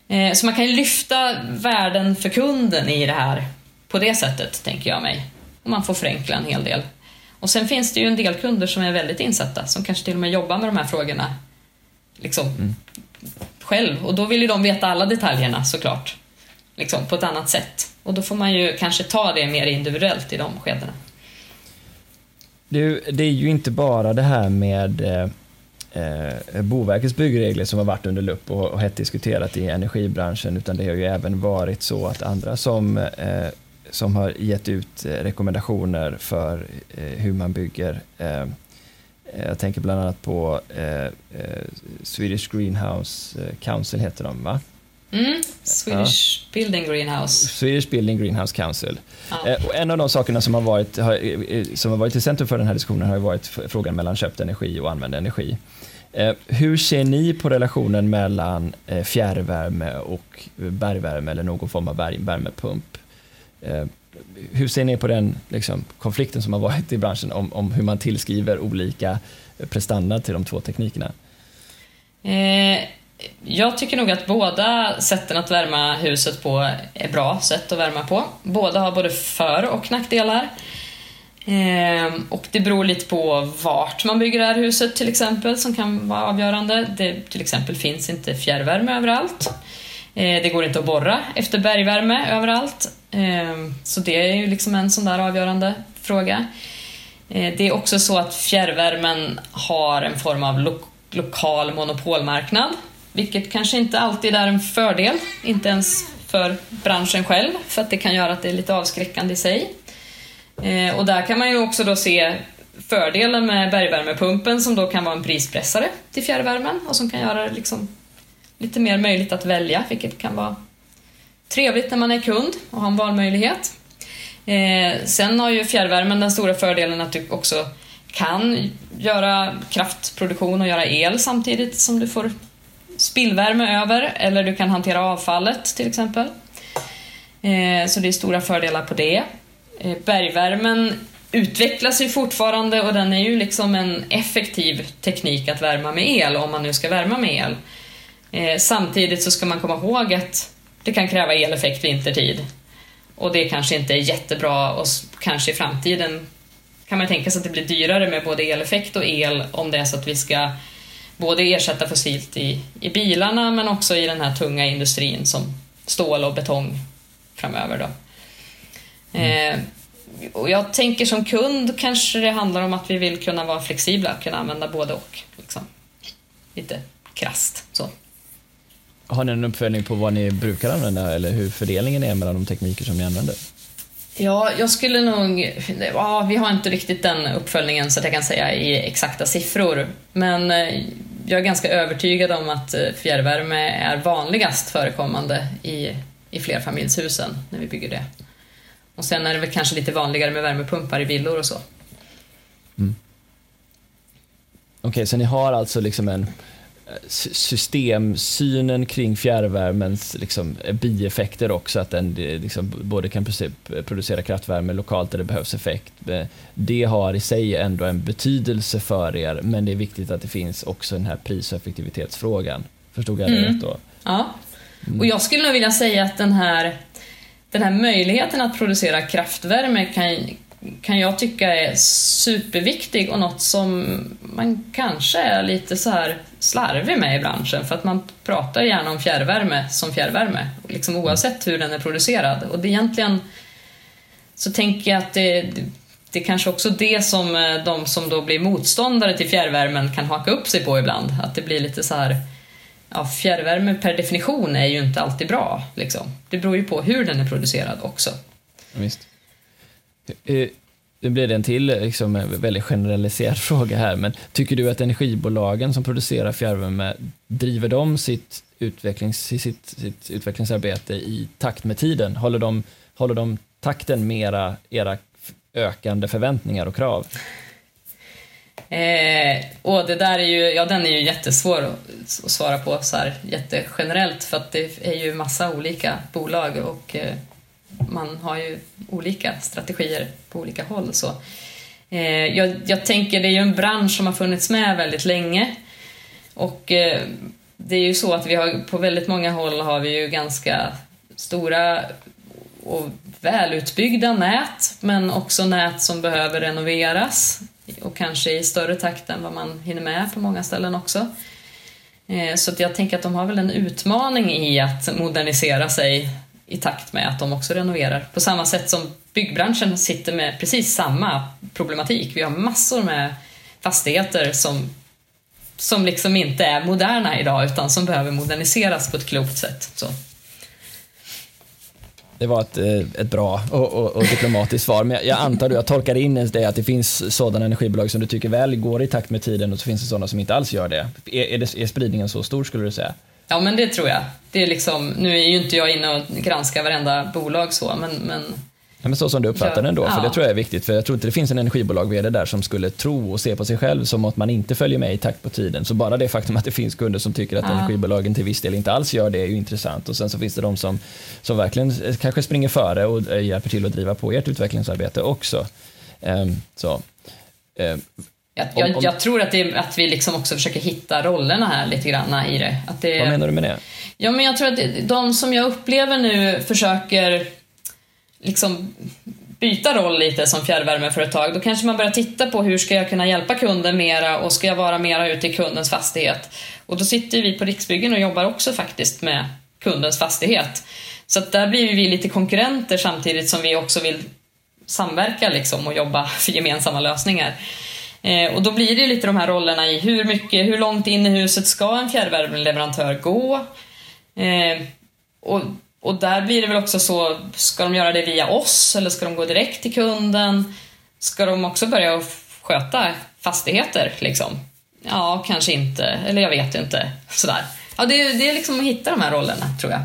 Eh, så man kan lyfta värden för kunden i det här på det sättet, tänker jag mig. Och man får förenkla en hel del. Och sen finns det ju en del kunder som är väldigt insatta, som kanske till och med jobbar med de här frågorna liksom, mm. själv. Och då vill ju de veta alla detaljerna såklart, liksom, på ett annat sätt. Och då får man ju kanske ta det mer individuellt i de skedena. Du, det är ju inte bara det här med eh, eh, Boverkets byggregler som har varit under lupp och, och hett diskuterat i energibranschen, utan det har ju även varit så att andra som, eh, som har gett ut eh, rekommendationer för eh, hur man bygger eh, eh jag tänker bland annat på Swedish Greenhouse Council, heter de va? Mm, Swedish ja. Building Greenhouse. Swedish Building Greenhouse Council. Ja. och en av de sakerna som har, varit, har, som har varit i centrum för den här diskussionen har varit frågan mellan köpt energi och använd energi. Eh, hur ser ni på relationen mellan eh, fjärrvärme och bergvärme eller någon form av värmepump? Eh, hur ser ni på den liksom, konflikten som har varit i branschen om, om hur man tillskriver olika prestanda till de två teknikerna? Jag tycker nog att båda sätten att värma huset på är bra sätt att värma på. Båda har både för och nackdelar. Ehm, och det beror lite på vart man bygger det här huset till exempel som kan vara avgörande. Det till exempel finns inte fjärrvärme överallt. Ehm, det går inte att borra efter bergvärme överallt. Ehm, så det är ju liksom en sån där avgörande fråga. Ehm, det är också så att fjärrvärmen har en form av lo lokal monopolmarknad, vilket kanske inte alltid är en fördel, inte ens för branschen själv, för att det kan göra att det är lite avskräckande i sig. Eh, och där kan man ju också då se fördelen med bergvärmepumpen som då kan vara en prispressare till fjärrvärmen och som kan göra det liksom lite mer möjligt att välja, vilket kan vara trevligt när man är kund och har en valmöjlighet. Eh, sen har ju fjärrvärmen den stora fördelen att du också kan göra kraftproduktion och göra el samtidigt som du får spillvärme över, eller du kan hantera avfallet till exempel. Eh, så det är stora fördelar på det. Eh, bergvärmen utvecklas ju fortfarande och den är ju liksom en effektiv teknik att värma med el, om man nu ska värma med el. Eh, samtidigt så ska man komma ihåg att det kan kräva eleffekt vintertid. Och det kanske inte är jättebra och kanske i framtiden kan man tänka sig att det blir dyrare med både eleffekt och el om det är så att vi ska både ersätta fossilt i, i bilarna men också i den här tunga industrin som stål och betong framöver. Då. Mm. Eh, och jag tänker som kund kanske det handlar om att vi vill kunna vara flexibla, kunna använda både och. Liksom. Lite krast så. Har ni en uppföljning på vad ni brukar använda eller hur fördelningen är mellan de tekniker som ni använder? Ja, jag skulle nog... Ja, vi har inte riktigt den uppföljningen så att jag kan säga i exakta siffror. Men eh, jag är ganska övertygad om att eh, fjärrvärme är vanligast förekommande i, i flerfamiljshusen när vi bygger det. Och sen är det väl kanske lite vanligare med värmepumpar i villor och så. Mm. Okej, okay, så ni har alltså liksom en systemsynen kring fjärrvärmens liksom, bieffekter också, att den liksom, både kan producera kraftvärme lokalt där det behövs effekt. Det har i sig ändå en betydelse för er, men det är viktigt att det finns också den här pris och effektivitetsfrågan. Förstod jag det mm. rätt då? Ja, och jag skulle nog vilja säga att den här den här möjligheten att producera kraftvärme kan, kan jag tycka är superviktig och något som man kanske är lite så här slarvig med i branschen för att man pratar gärna om fjärrvärme som fjärrvärme, liksom oavsett hur den är producerad. Och det egentligen så tänker jag att det, det är kanske också det som eh, de som då blir motståndare till fjärrvärmen kan haka upp sig på ibland, att det blir lite så här ja, fjärrvärme per definition är ju inte alltid bra. Liksom. Det beror ju på hur den är producerad också. Visst. Eh, eh, nu blir det en till eh, liksom, väldigt generaliserad <laughs> fråga här, men tycker du att energibolagen som producerar fjärrvärme, driver de sitt, utvecklings, sitt, sitt utvecklingsarbete i takt med tiden? Håller de, håller de takten med era, era ökande förväntningar och krav? Eh, och det där är ju, ja den är ju jättesvår att, att svara på så här jättegenerellt för att det är ju massa olika bolag och eh, man har ju olika strategier på olika håll. Så. Eh, jag, jag, tänker, det är ju en bransch som har funnits med väldigt länge. Och eh, det är ju så att vi har, på väldigt många håll har vi ju ganska stora och välutbyggda nät, men också nät som behöver renoveras och kanske i större takt än vad man hinner med på många ställen också. Eh, så jag tänker att de har väl en utmaning i att modernisera sig i takt med att de också renoverar. På samma sätt som byggbranschen sitter med precis samma problematik. Vi har massor med fastigheter som, som liksom inte är moderna idag utan som behöver moderniseras på ett klokt sätt. Så. Det var ett, eh, ett bra och, och, och diplomatiskt svar, men jag antar att jag tolkar in det att det finns sådana energibolag som du tycker väl går i takt med tiden och så finns det sådana som inte alls gör det. Är, är, det, är spridningen så stor skulle du säga? Ja, men det tror jag. Det är liksom, nu är ju inte jag inne och granskar varenda bolag så, men, men Ja, men så som du uppfattar den då, för ja. det tror jag är viktigt. För jag tror inte det finns en energibolag vd där som skulle tro och se på sig själv som att man inte följer med i takt på tiden. Så bara det faktum att det finns kunder som tycker att ja. energibolagen till viss del inte alls gör det är ju intressant. Och sen så finns det de som, som verkligen kanske springer före och eh, hjälper till att driva på ert utvecklingsarbete också. Um, så. Um, jag, jag, jag, tror att, det, att vi liksom också försöker hitta rollerna här lite grann i det. Att det. Vad menar du med det? Ja, men jag tror att de som jag upplever nu försöker liksom byta roll lite som fjärrvärmeföretag, då kanske man börjar titta på hur ska jag kunna hjälpa kunden mera och ska jag vara mera ute i kundens fastighet? Och då sitter vi på Riksbyggen och jobbar också faktiskt med kundens fastighet. Så att där blir vi lite konkurrenter samtidigt som vi också vill samverka liksom och jobba för gemensamma lösningar. Eh, och då blir det lite de här rollerna i hur mycket, hur långt in i huset ska en fjärrvärmeleverantör gå? Eh, och och där blir det väl också så, ska de göra det via oss eller ska de gå direkt till kunden? Ska de också börja sköta fastigheter liksom? Ja, kanske inte, eller jag vet inte. Sådär. Ja, det, är, det är liksom att hitta de här rollerna, tror jag.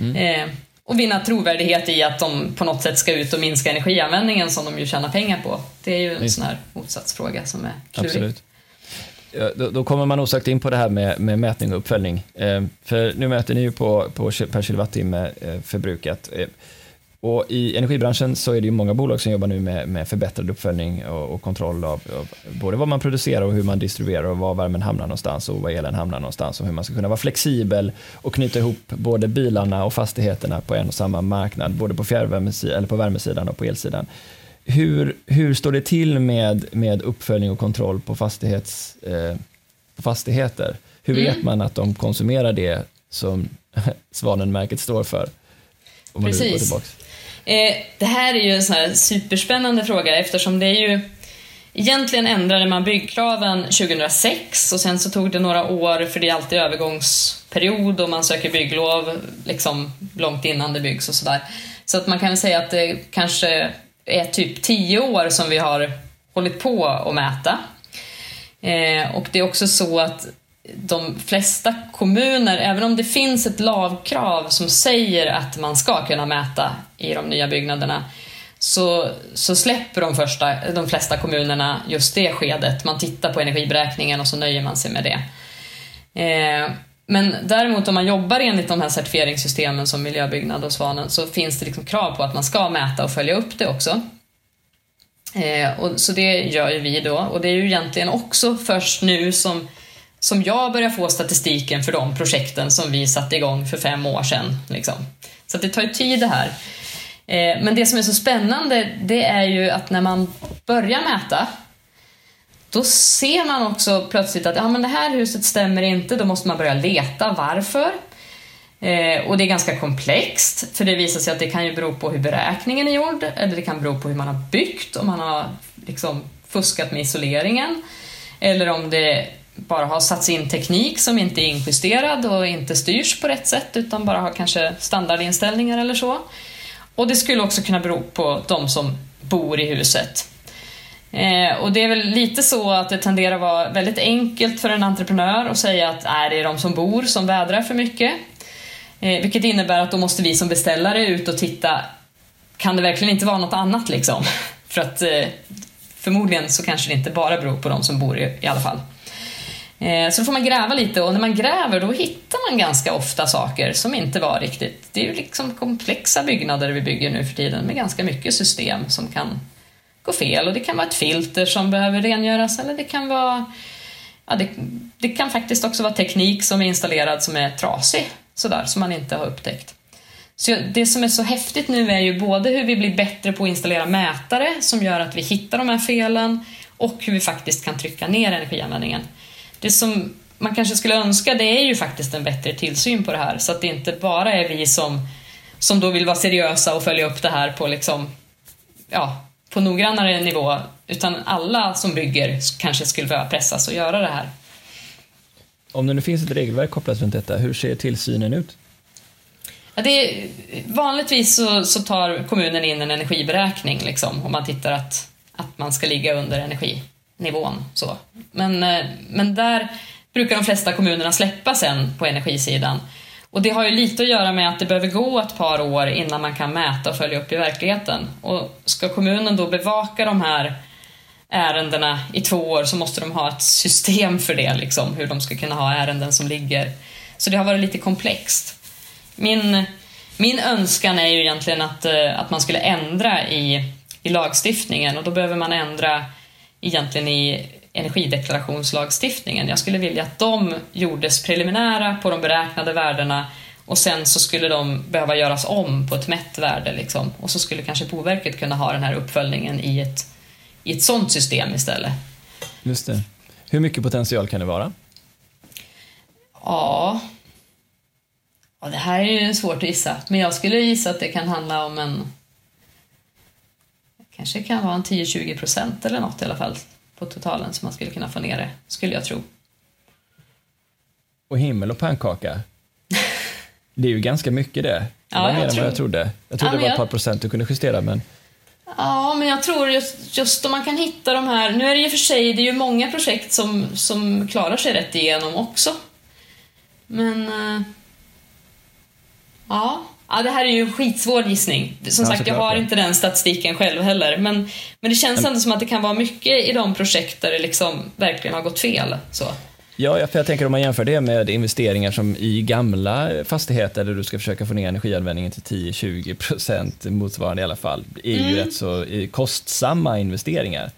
Mm. Eh, och vinna trovärdighet i att de på något sätt ska ut och minska energianvändningen som de ju tjänar pengar på. Det är ju en sån här motsatsfråga som är klurig. Absolut. Då, då, kommer man osökt in på det här med, med mätning och uppföljning. Eh, för nu mäter ni ju på, på per kilowattimme eh, förbrukat. Eh, och I energibranschen så är det ju många bolag som jobbar nu med, med förbättrad uppföljning och, och kontroll av, av, både vad man producerar och hur man distribuerar och var värmen hamnar någonstans och var elen hamnar någonstans och hur man ska kunna vara flexibel och knyta ihop både bilarna och fastigheterna på en och samma marknad, både på, eller på värmesidan och på elsidan hur, hur står det till med, med uppföljning och kontroll på, fastighets, eh, på fastigheter? Hur mm. vet man att de konsumerar det som <laughs> Svanenmärket står för? Precis. Eh, det här är ju en sån här superspännande fråga eftersom det är ju Egentligen ändrade man byggkraven 2006 och sen så tog det några år, för det är alltid övergångsperiod och man söker bygglov liksom långt innan det byggs och sådär. Så att man kan säga att det kanske är typ tio år som vi har hållit på att mäta. Eh, och det är också så att de flesta kommuner, även om det finns ett lagkrav som säger att man ska kunna mäta i de nya byggnaderna, så, så släpper de, första, de flesta kommunerna just det skedet. Man tittar på energiberäkningen och så nöjer man sig med det. Eh, men däremot om man jobbar enligt de här certifieringssystemen som miljöbyggnad och Svanen så finns det liksom krav på att man ska mäta och följa upp det också. Eh, och, så det gör ju vi då och det är ju egentligen också först nu som, som jag börjar få statistiken för de projekten som vi satte igång för fem år sedan. Liksom. Så det tar ju tid det här. Eh, men det som är så spännande det är ju att när man börjar mäta då ser man också plötsligt att ja, men det här huset stämmer inte, då måste man börja leta varför. Eh, och det är ganska komplext, för det visar sig att det kan ju bero på hur beräkningen är gjord, eller det kan bero på hur man har byggt, om man har liksom fuskat med isoleringen, eller om det bara har satts in teknik som inte är injusterad och inte styrs på rätt sätt, utan bara har kanske standardinställningar eller så. Och det skulle också kunna bero på de som bor i huset. Eh, och det är väl lite så att det tenderar att vara väldigt enkelt för en entreprenör att säga att äh, det är de som bor som vädrar för mycket. Eh, vilket innebär att då måste vi som beställare ut och titta, kan det verkligen inte vara något annat liksom? <laughs> för att eh, förmodligen så kanske det inte bara beror på de som bor i, i alla fall. Eh, så då får man gräva lite och när man gräver då hittar man ganska ofta saker som inte var riktigt... Det är ju liksom komplexa byggnader vi bygger nu för tiden med ganska mycket system som kan gå fel och det kan vara ett filter som behöver rengöras eller det kan vara... Ja, det, det kan faktiskt också vara teknik som är installerad som är trasig sådär, som man inte har upptäckt. Så det som är så häftigt nu är ju både hur vi blir bättre på att installera mätare som gör att vi hittar de här felen och hur vi faktiskt kan trycka ner energianvändningen. Det som man kanske skulle önska det är ju faktiskt en bättre tillsyn på det här så att det inte bara är vi som, som då vill vara seriösa och följa upp det här på liksom, ja, på noggrannare nivå utan alla som bygger kanske skulle behöva pressas och göra det här. Om det nu finns ett regelverk kopplat runt detta, hur ser tillsynen ut? Ja, det är, vanligtvis så, så, tar kommunen in en energiberäkning liksom, om man tittar att, att man ska ligga under nivån. Så. Men, eh, men där brukar de flesta kommunerna släppa sen på energisidan. Och det har ju lite att göra med att det behöver gå ett par år innan man kan mäta och följa upp i verkligheten. Och ska kommunen då bevaka de här ärendena i två år så måste de ha ett system för det, liksom, hur de ska kunna ha ärenden som ligger. Så det har varit lite komplext. Min, min önskan är ju egentligen att, eh, att man skulle ändra i, i lagstiftningen och då behöver man ändra egentligen i energideklarationslagstiftningen. Jag skulle vilja att de gjordes preliminära på de beräknade värdena och sen så skulle de behöva göras om på ett mätt värde. Liksom. Och så skulle kanske Boverket kunna ha den här uppföljningen i ett, i ett sånt system istället. Just det. Hur mycket potential kan det vara? Ja, ja det här är ju svårt att gissa, men jag skulle gissa att det kan handla om en kanske kan vara en 10-20 procent eller något i alla fall på totalen som man skulle kunna få ner det, skulle jag tro. Och himmel och pannkaka. det är ju ganska mycket det. Det ja, var mer än vad jag trodde. Jag trodde ja, det var ett par procent du kunde justera, men... Ja, men jag tror just, just om man kan hitta de här... Nu är det ju för sig, det är ju många projekt som, som klarar sig rätt igenom också. Men... Uh, ja, Ja, det här är ju en skitsvår gissning. Som ja, sagt, jag har inte den statistiken själv heller. Men, men det känns ändå som att det kan vara mycket i de projekt där det liksom verkligen har gått fel. Så. Ja, för jag tänker om man jämför det med investeringar som i gamla fastigheter där du ska försöka få ner energianvändningen till 10-20% motsvarande i alla fall, är ju mm. rätt så kostsamma investeringar.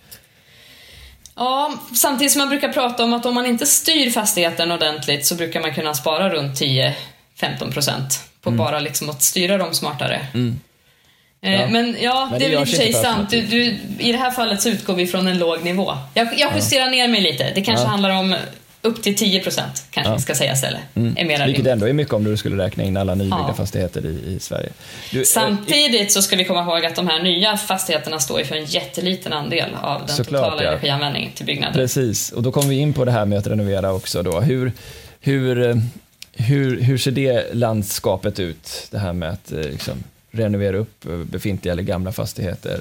Ja, samtidigt som man brukar prata om att om man inte styr fastigheten ordentligt så brukar man kunna spara runt 10-15% på mm. bara liksom att styra dem smartare. Mm. Eh, ja. Men ja, Men det, det är väl i och för sig sant. Du, du, I det här fallet så utgår vi från en låg nivå. Jag, jag justerar ja. ner mig lite. Det kanske ja. handlar om upp till 10 procent, kanske ja. ska säga istället. Mm. Är Vilket ändå är mycket om du skulle räkna in alla nybyggda fastigheter i, i Sverige. Du, eh, Samtidigt så ska vi komma ihåg att de här nya fastigheterna står ju för en jätteliten andel av den Såklart, totala energianvändningen till byggnader. Precis, och då kommer vi in på det här med att renovera också. Då. Hur, hur, eh, hur, hur ser det landskapet ut? Det här med att eh, liksom, renovera upp eh, befintliga eller gamla fastigheter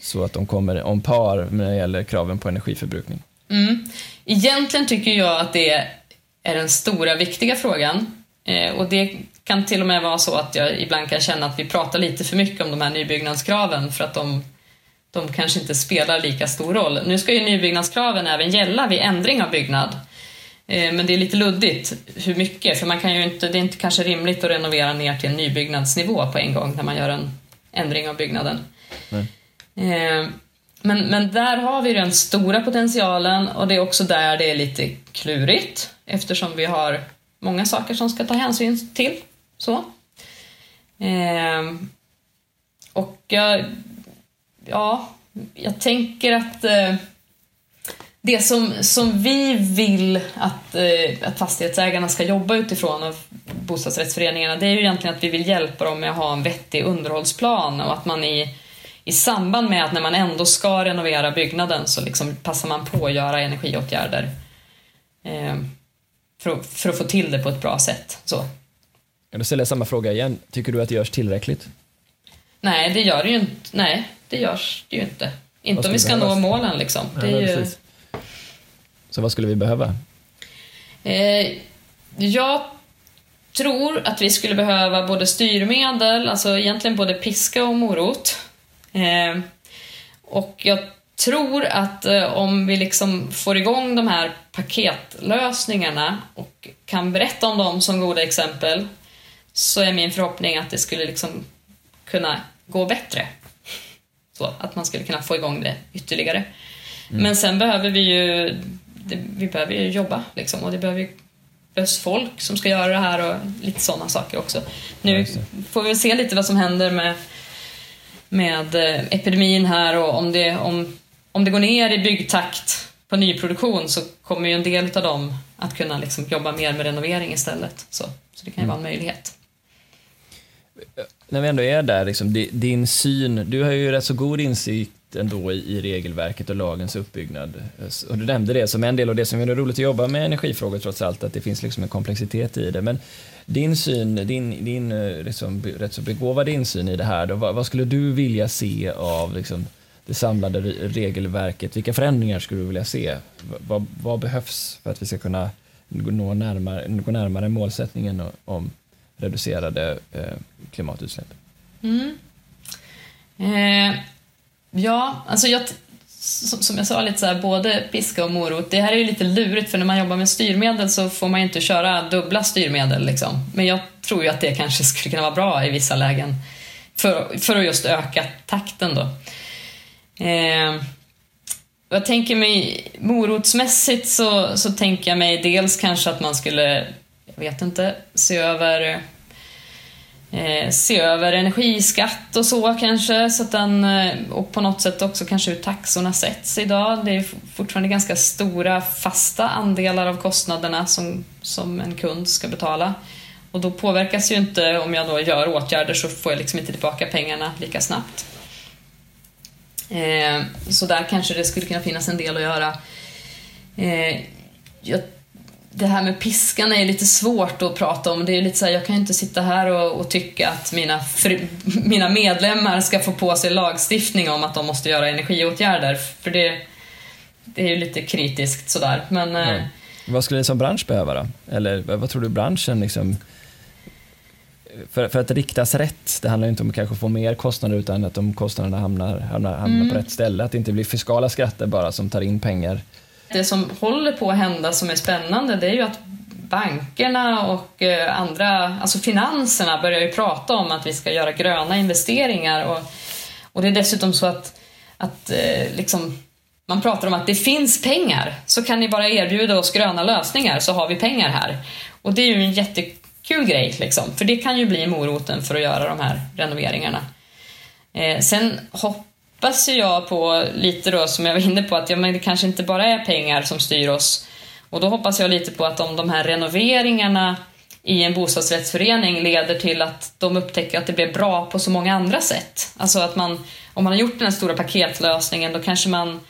så att de kommer om par när det gäller kraven på energiförbrukning? Mm. Egentligen tycker jag att det är den stora viktiga frågan. Eh, och det kan till och med vara så att jag ibland kan känna att vi pratar lite för mycket om de här nybyggnadskraven för att de, de kanske inte spelar lika stor roll. Nu ska ju nybyggnadskraven även gälla vid ändring av byggnad. Eh, men det är lite luddigt hur mycket, för man kan ju inte, det är inte kanske rimligt att renovera ner till en nybyggnadsnivå på en gång när man gör en ändring av byggnaden. Nej. Eh, men, men där har vi den stora potentialen och det är också där det är lite klurigt eftersom vi har många saker som ska ta hänsyn till. Så. Eh, och jag, ja, jag tänker att det som, som vi vill att, eh, att fastighetsägarna ska jobba utifrån av bostadsrättsföreningarna det är ju egentligen att vi vill hjälpa dem med att ha en vettig underhållsplan och att man i, i samband med att när man ändå ska renovera byggnaden så liksom passar man på att göra energiåtgärder eh, för, för, att få till det på ett bra sätt. Så. Då ställer jag samma fråga igen. Tycker du att det görs tillräckligt? Nej, det gör det ju inte. Nej, det görs det ju inte. Inte om vi ska nå målen liksom. Det är ju... Så vad skulle vi behöva? Eh, jag tror att vi skulle behöva både styrmedel, alltså egentligen både piska och morot. Eh, och jag tror att eh, om vi liksom får igång de här paketlösningarna och kan berätta om dem som goda exempel så är min förhoppning att det skulle liksom kunna gå bättre. Så, att man skulle kunna få igång det ytterligare. Mm. Men sen behöver vi ju det, vi behöver ju jobba liksom, och det behöver ju behövs folk som ska göra det här och lite sådana saker också. Nu får vi se lite vad som händer med, med eh, epidemin här och om det, om, om det går ner i byggtakt på nyproduktion så kommer ju en del av dem att kunna liksom jobba mer med renovering istället. Så, så det kan ju mm. vara en möjlighet. När vi ändå är där, liksom, din syn, du har ju rätt så god insikt ändå i, i regelverket och lagens uppbyggnad. Eh, och du nämnde det som en del av det som är roligt att jobba med energifrågor trots allt, att det finns liksom en komplexitet i det. Men din syn, din, din liksom, rätt så begåvade insyn i det här, då, vad, vad, skulle du vilja se av liksom, det samlade regelverket? Vilka förändringar skulle du vilja se? Vad, vad behövs för att vi ska kunna nå närmare, gå närmare målsättningen om reducerade eh, klimatutsläpp? Mm. Eh Ja, alltså jag, som jag sa lite så här, både piska och morot. Det här är ju lite lurigt för när man jobbar med styrmedel så får man ju inte köra dubbla styrmedel. Liksom. Men jag tror ju att det kanske <laughs> skulle kunna vara bra i vissa lägen för, för att just öka takten då. Eh, jag tänker mig morotsmässigt så, så tänker jag mig dels kanske att man skulle, jag vet inte, se över eh, se över energiskatt och så kanske, så att den, eh, och på något sätt också kanske hur taxorna sätts idag. Det är fortfarande ganska stora fasta andelar av kostnaderna som, som en kund ska betala. Och då påverkas ju inte, om jag då gör åtgärder så får jag liksom inte tillbaka pengarna lika snabbt. Eh, så där kanske det skulle kunna finnas en del att göra. Eh, jag det här med piskan är lite svårt att prata om. Det är lite så här, jag kan ju inte sitta här och, och tycka att mina, fri, <laughs> mina medlemmar ska få på sig lagstiftning om att de måste göra energiåtgärder. För det, det är ju lite kritiskt sådär. Men, ja. eh, vad skulle ni som bransch behöva då? Eller vad tror du branschen liksom för, för att riktas rätt, det handlar inte om att kanske få mer kostnader utan att de kostnaderna hamnar, hamnar, hamnar mm. på rätt ställe. Att det inte blir fiskala skatter bara som tar in pengar det som håller på att hända som är spännande det är ju att bankerna och eh, andra, alltså finanserna börjar ju prata om att vi ska göra gröna investeringar och, och det är dessutom så att, att eh, liksom, man pratar om att det finns pengar, så kan ni bara erbjuda oss gröna lösningar så har vi pengar här. Och det är ju en jättekul grej, liksom, för det kan ju bli moroten för att göra de här renoveringarna. Eh, sen hopp hoppas jag på lite då som jag var inne på att ja, men det kanske inte bara är pengar som styr oss. Och då hoppas jag lite på att om de här renoveringarna i en bostadsrättsförening leder till att de upptäcker att det blir bra på så många andra sätt. Alltså att man, om man har gjort den här stora paketlösningen då kanske man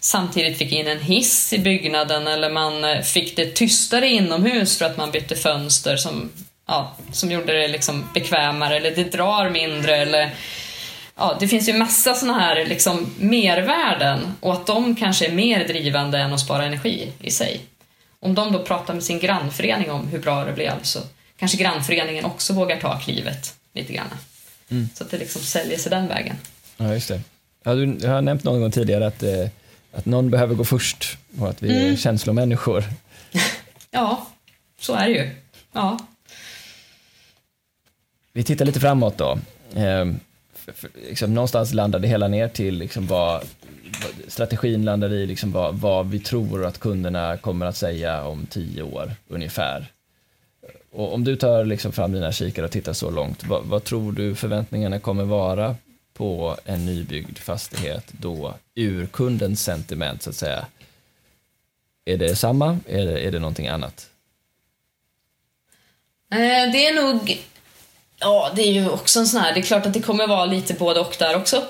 samtidigt fick in en hiss i byggnaden eller man eh, fick det tystare inomhus för att man bytte fönster som, ja, som gjorde det liksom bekvämare eller det drar mindre eller ja, det finns ju massa sådana här liksom mervärden och att de kanske är mer drivande än att spara energi i sig. Om de då pratar med sin grannförening om hur bra det blev så kanske grannföreningen också vågar ta klivet lite grann. Mm. Så att det liksom säljer sig den vägen. Ja, just det. Ja, du har nämnt någon gång tidigare att, eh, att någon behöver gå först och att vi mm. är känslomänniskor. <laughs> ja, så är det ju. Ja. Vi tittar lite framåt då. För, liksom, någonstans landar det hela ner till liksom vad, strategin landar i liksom vad, vad vi tror att kunderna kommer att säga om tio år ungefär. Och om du tar liksom fram dina kikare och tittar så långt, vad, vad, tror du förväntningarna kommer vara på en nybyggd fastighet då ur kundens sentiment så att säga? Är det samma? eller är det någonting annat? Eh, det är nog Ja, det är ju också en sån här, det är klart att det kommer vara lite både och där också.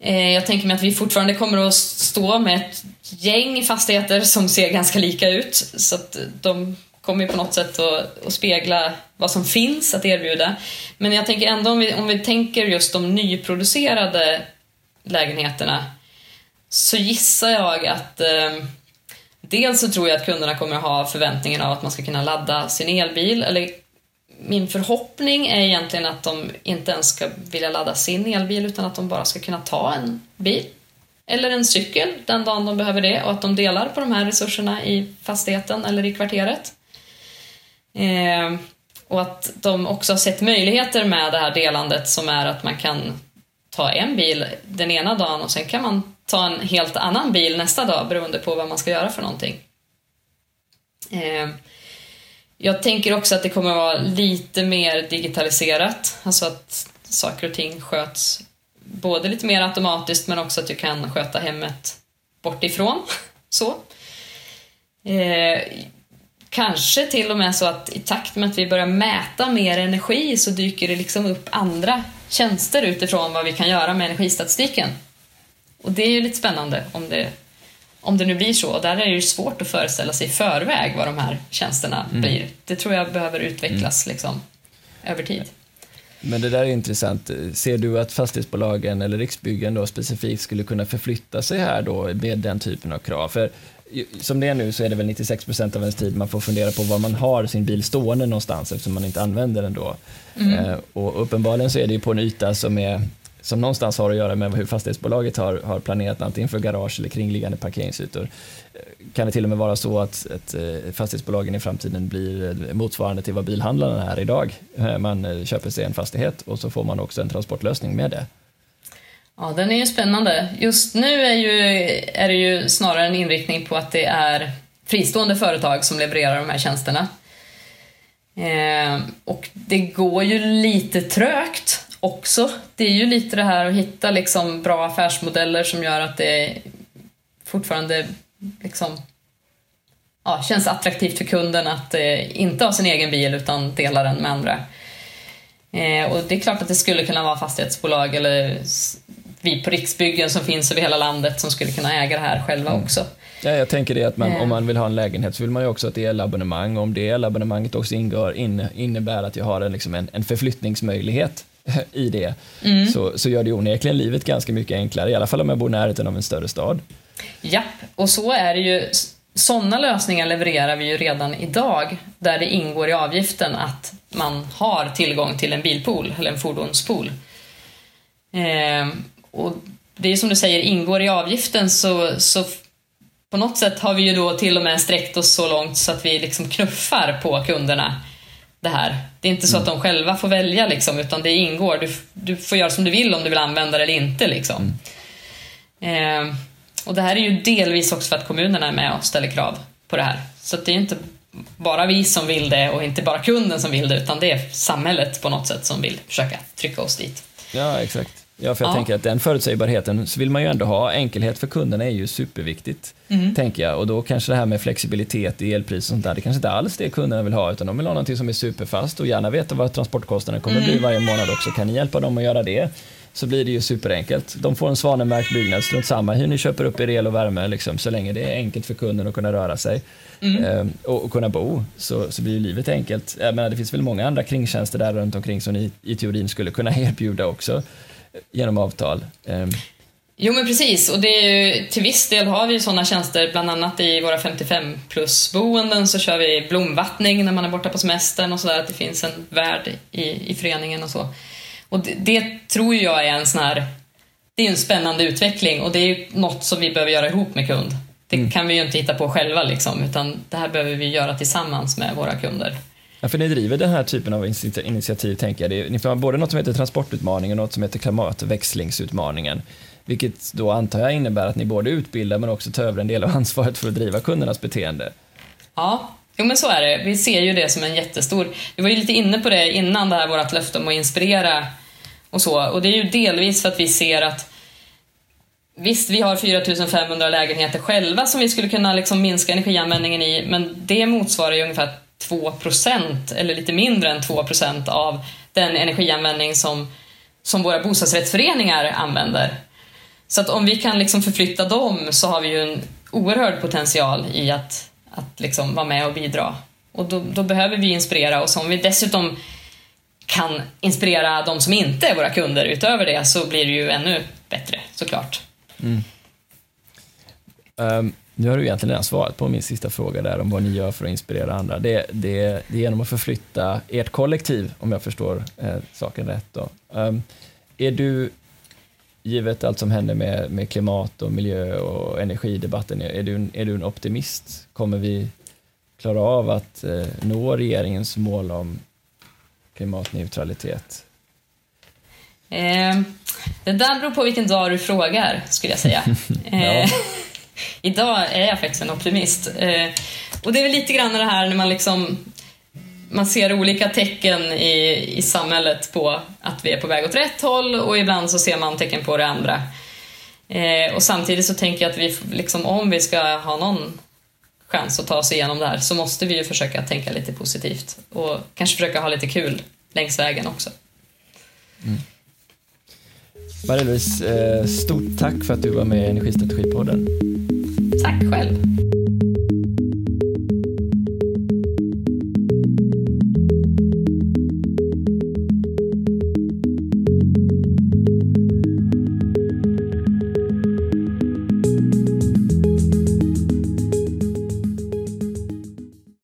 Eh, jag tänker mig att vi fortfarande kommer att stå med ett gäng fastigheter som ser ganska lika ut. Så att eh, de kommer ju på något sätt att, att spegla vad som finns att erbjuda. Men jag tänker ändå om vi, om vi tänker just de nyproducerade lägenheterna så gissar jag att eh, dels så tror jag att kunderna kommer att ha förväntningen av att man ska kunna ladda sin elbil eller min förhoppning är egentligen att de inte ens ska vilja ladda sin elbil utan att de bara ska kunna ta en bil. eller en cykel den dagen de behöver det och att de delar på de här resurserna i fastigheten eller i kvarteret. Eh, och att de också har sett möjligheter med det här delandet som är att man kan ta en bil den ena dagen och sen kan man ta en helt annan bil nästa dag beroende på vad man ska göra för någonting. Eh, jag tänker också att det kommer vara lite mer digitaliserat, alltså att saker och ting sköts både lite mer automatiskt men också att du kan sköta hemmet bortifrån. <laughs> Så. Eh, kanske till och med så att i takt med att vi börjar mäta mer energi så dyker det liksom upp andra tjänster utifrån vad vi kan göra med energistatistiken. Och det är ju lite spännande om det, om det nu blir så. Och där är det ju svårt att föreställa sig i förväg vad de här tjänsterna mm. blir. Det tror jag behöver utvecklas mm. liksom, över tid. Men det där är intressant. Ser du att fastighetsbolagen eller Riksbyggen då specifikt skulle kunna förflytta sig här då med den typen av krav? För som det är nu så är det väl 96 procent av ens tid man får fundera på var man har sin bil stående någonstans eftersom man inte använder den då. Mm. Eh, och uppenbarligen så är det ju på en yta som är som någonstans har att göra med hur fastighetsbolaget har, har planerat antingen för garage eller kringliggande parkeringsytor. Eh, kan det till och med vara så att, att eh, fastighetsbolagen i framtiden blir eh, motsvarande till vad bilhandlarna är idag? Man köper sig en fastighet och så får man också en transportlösning med det. Ja, den är ju spännande. Just nu är, ju, är det ju snarare en inriktning på att det är fristående företag som levererar de här tjänsterna. Eh, och det går ju lite trögt också. Det är ju lite det här att hitta liksom bra affärsmodeller som gör att det fortfarande liksom, ja, känns attraktivt för kunden att eh, inte ha sin egen bil utan dela den med andra. Eh, och det är klart att det skulle kunna vara fastighetsbolag eller vi på Riksbyggen som finns över hela landet som skulle kunna äga det här själva mm. också. Ja, jag tänker det att man, om man vill ha en lägenhet så vill man ju också ha ett elabonnemang. Om det elabonnemanget också ingår, in, innebär att jag har en, liksom en, en förflyttningsmöjlighet <laughs> i det, mm. så, så gör det onekligen livet ganska mycket enklare, i alla fall om jag bor i närheten av en större stad. Japp, och så är det ju. Sådana lösningar levererar vi ju redan idag, där det ingår i avgiften att man har tillgång till en bilpool, eller en fordonspool. Eh, och det är som du säger, ingår i avgiften så, så på något sätt har vi ju då till och med sträckt oss så långt så att vi liksom knuffar på kunderna det här. Det är inte så att de själva får välja liksom, utan det ingår. Du, du får göra som du vill om du vill använda det eller inte. Liksom. Mm. Eh, och det här är ju delvis också för att kommunerna är med och ställer krav på det här. Så det är inte bara vi som vill det och inte bara kunden som vill det, utan det är samhället på något sätt som vill försöka trycka oss dit. Ja, exakt. Ja, för jag ja. tänker att den förutsägbarheten så vill man ju ändå ha. Enkelhet för kunderna är ju superviktigt, mm. tänker jag. Och då kanske det här med flexibilitet i elpris och sånt där, det kanske inte alls det kunderna vill ha, utan de vill ha någonting som är superfast och gärna veta vad transportkostnaden kommer mm. bli varje månad också. Kan ni hjälpa dem att göra det? Så blir det ju superenkelt. De får en svanemärkt byggnad, strunt samma hur ni köper upp er el och värme, liksom, så länge det är enkelt för kunden att kunna röra sig mm. eh, och, och, kunna bo, så, så blir ju livet enkelt. Jag menar, det finns väl många andra kringtjänster där runt omkring som ni i teorin skulle kunna <laughs> erbjuda också genom avtal. Ehm. Jo men precis, och det är ju, till viss del har vi sådana tjänster, bland annat i våra 55 plus boenden så kör vi blomvattning när man är borta på semestern och sådär, att det finns en värd i, i föreningen och så. Och det, det tror jag är en sån här, det är en spännande utveckling och det är något som vi behöver göra ihop med kund. Det mm. kan vi ju inte hitta på själva liksom, utan det här behöver vi göra tillsammans med våra kunder. Ja, för ni driver den här typen av initiativ, tänker jag. Det, ni har både något som heter transportutmaningen och något som heter klimatväxlingsutmaningen. Vilket då antar jag innebär att ni både utbildar men också tar över en del av ansvaret för att driva kundernas beteende. Ja, jo men så är det. Vi ser ju det som en jättestor... Vi var ju lite inne på det innan det här vårt löfte om att inspirera och så. Och det är ju delvis för att vi ser att Visst, vi har 4500 lägenheter själva som vi skulle kunna liksom minska energianvändningen i, men det motsvarar ju ungefär 2% eller lite mindre än 2% av den energianvändning som, som våra bostadsrättsföreningar använder. Så att om vi kan liksom förflytta dem så har vi ju en oerhörd potential i att, att liksom vara med och bidra. Och då, då behöver vi inspirera och om vi dessutom kan inspirera de som inte är våra kunder utöver det så blir det ju ännu bättre såklart. Mm. Um, nu har du egentligen redan svarat på min sista fråga där om vad ni gör för att inspirera andra. Det, det, det är genom att förflytta ert kollektiv, om jag förstår eh, saken rätt. Då. Um, är du, givet allt som händer med, med klimat och miljö och energidebatten, är du, är du en optimist? Kommer vi klara av att eh, nå regeringens mål om klimatneutralitet? Eh, det där beror på vilken dag du frågar, skulle jag säga. <laughs> eh, idag är jag faktiskt en optimist. Eh, och det är väl lite grann det här när man liksom man ser olika tecken i, i samhället på att vi är på väg åt rätt håll och ibland så ser man tecken på det andra. Eh, och samtidigt så tänker jag att vi, liksom, om vi ska ha någon chans att ta oss igenom det här så måste vi ju försöka tänka lite positivt och kanske försöka ha lite kul längs vägen också. Mm. Marie-Louise, eh, stort tack för att du var med i Energistrategipodden. Tack själv.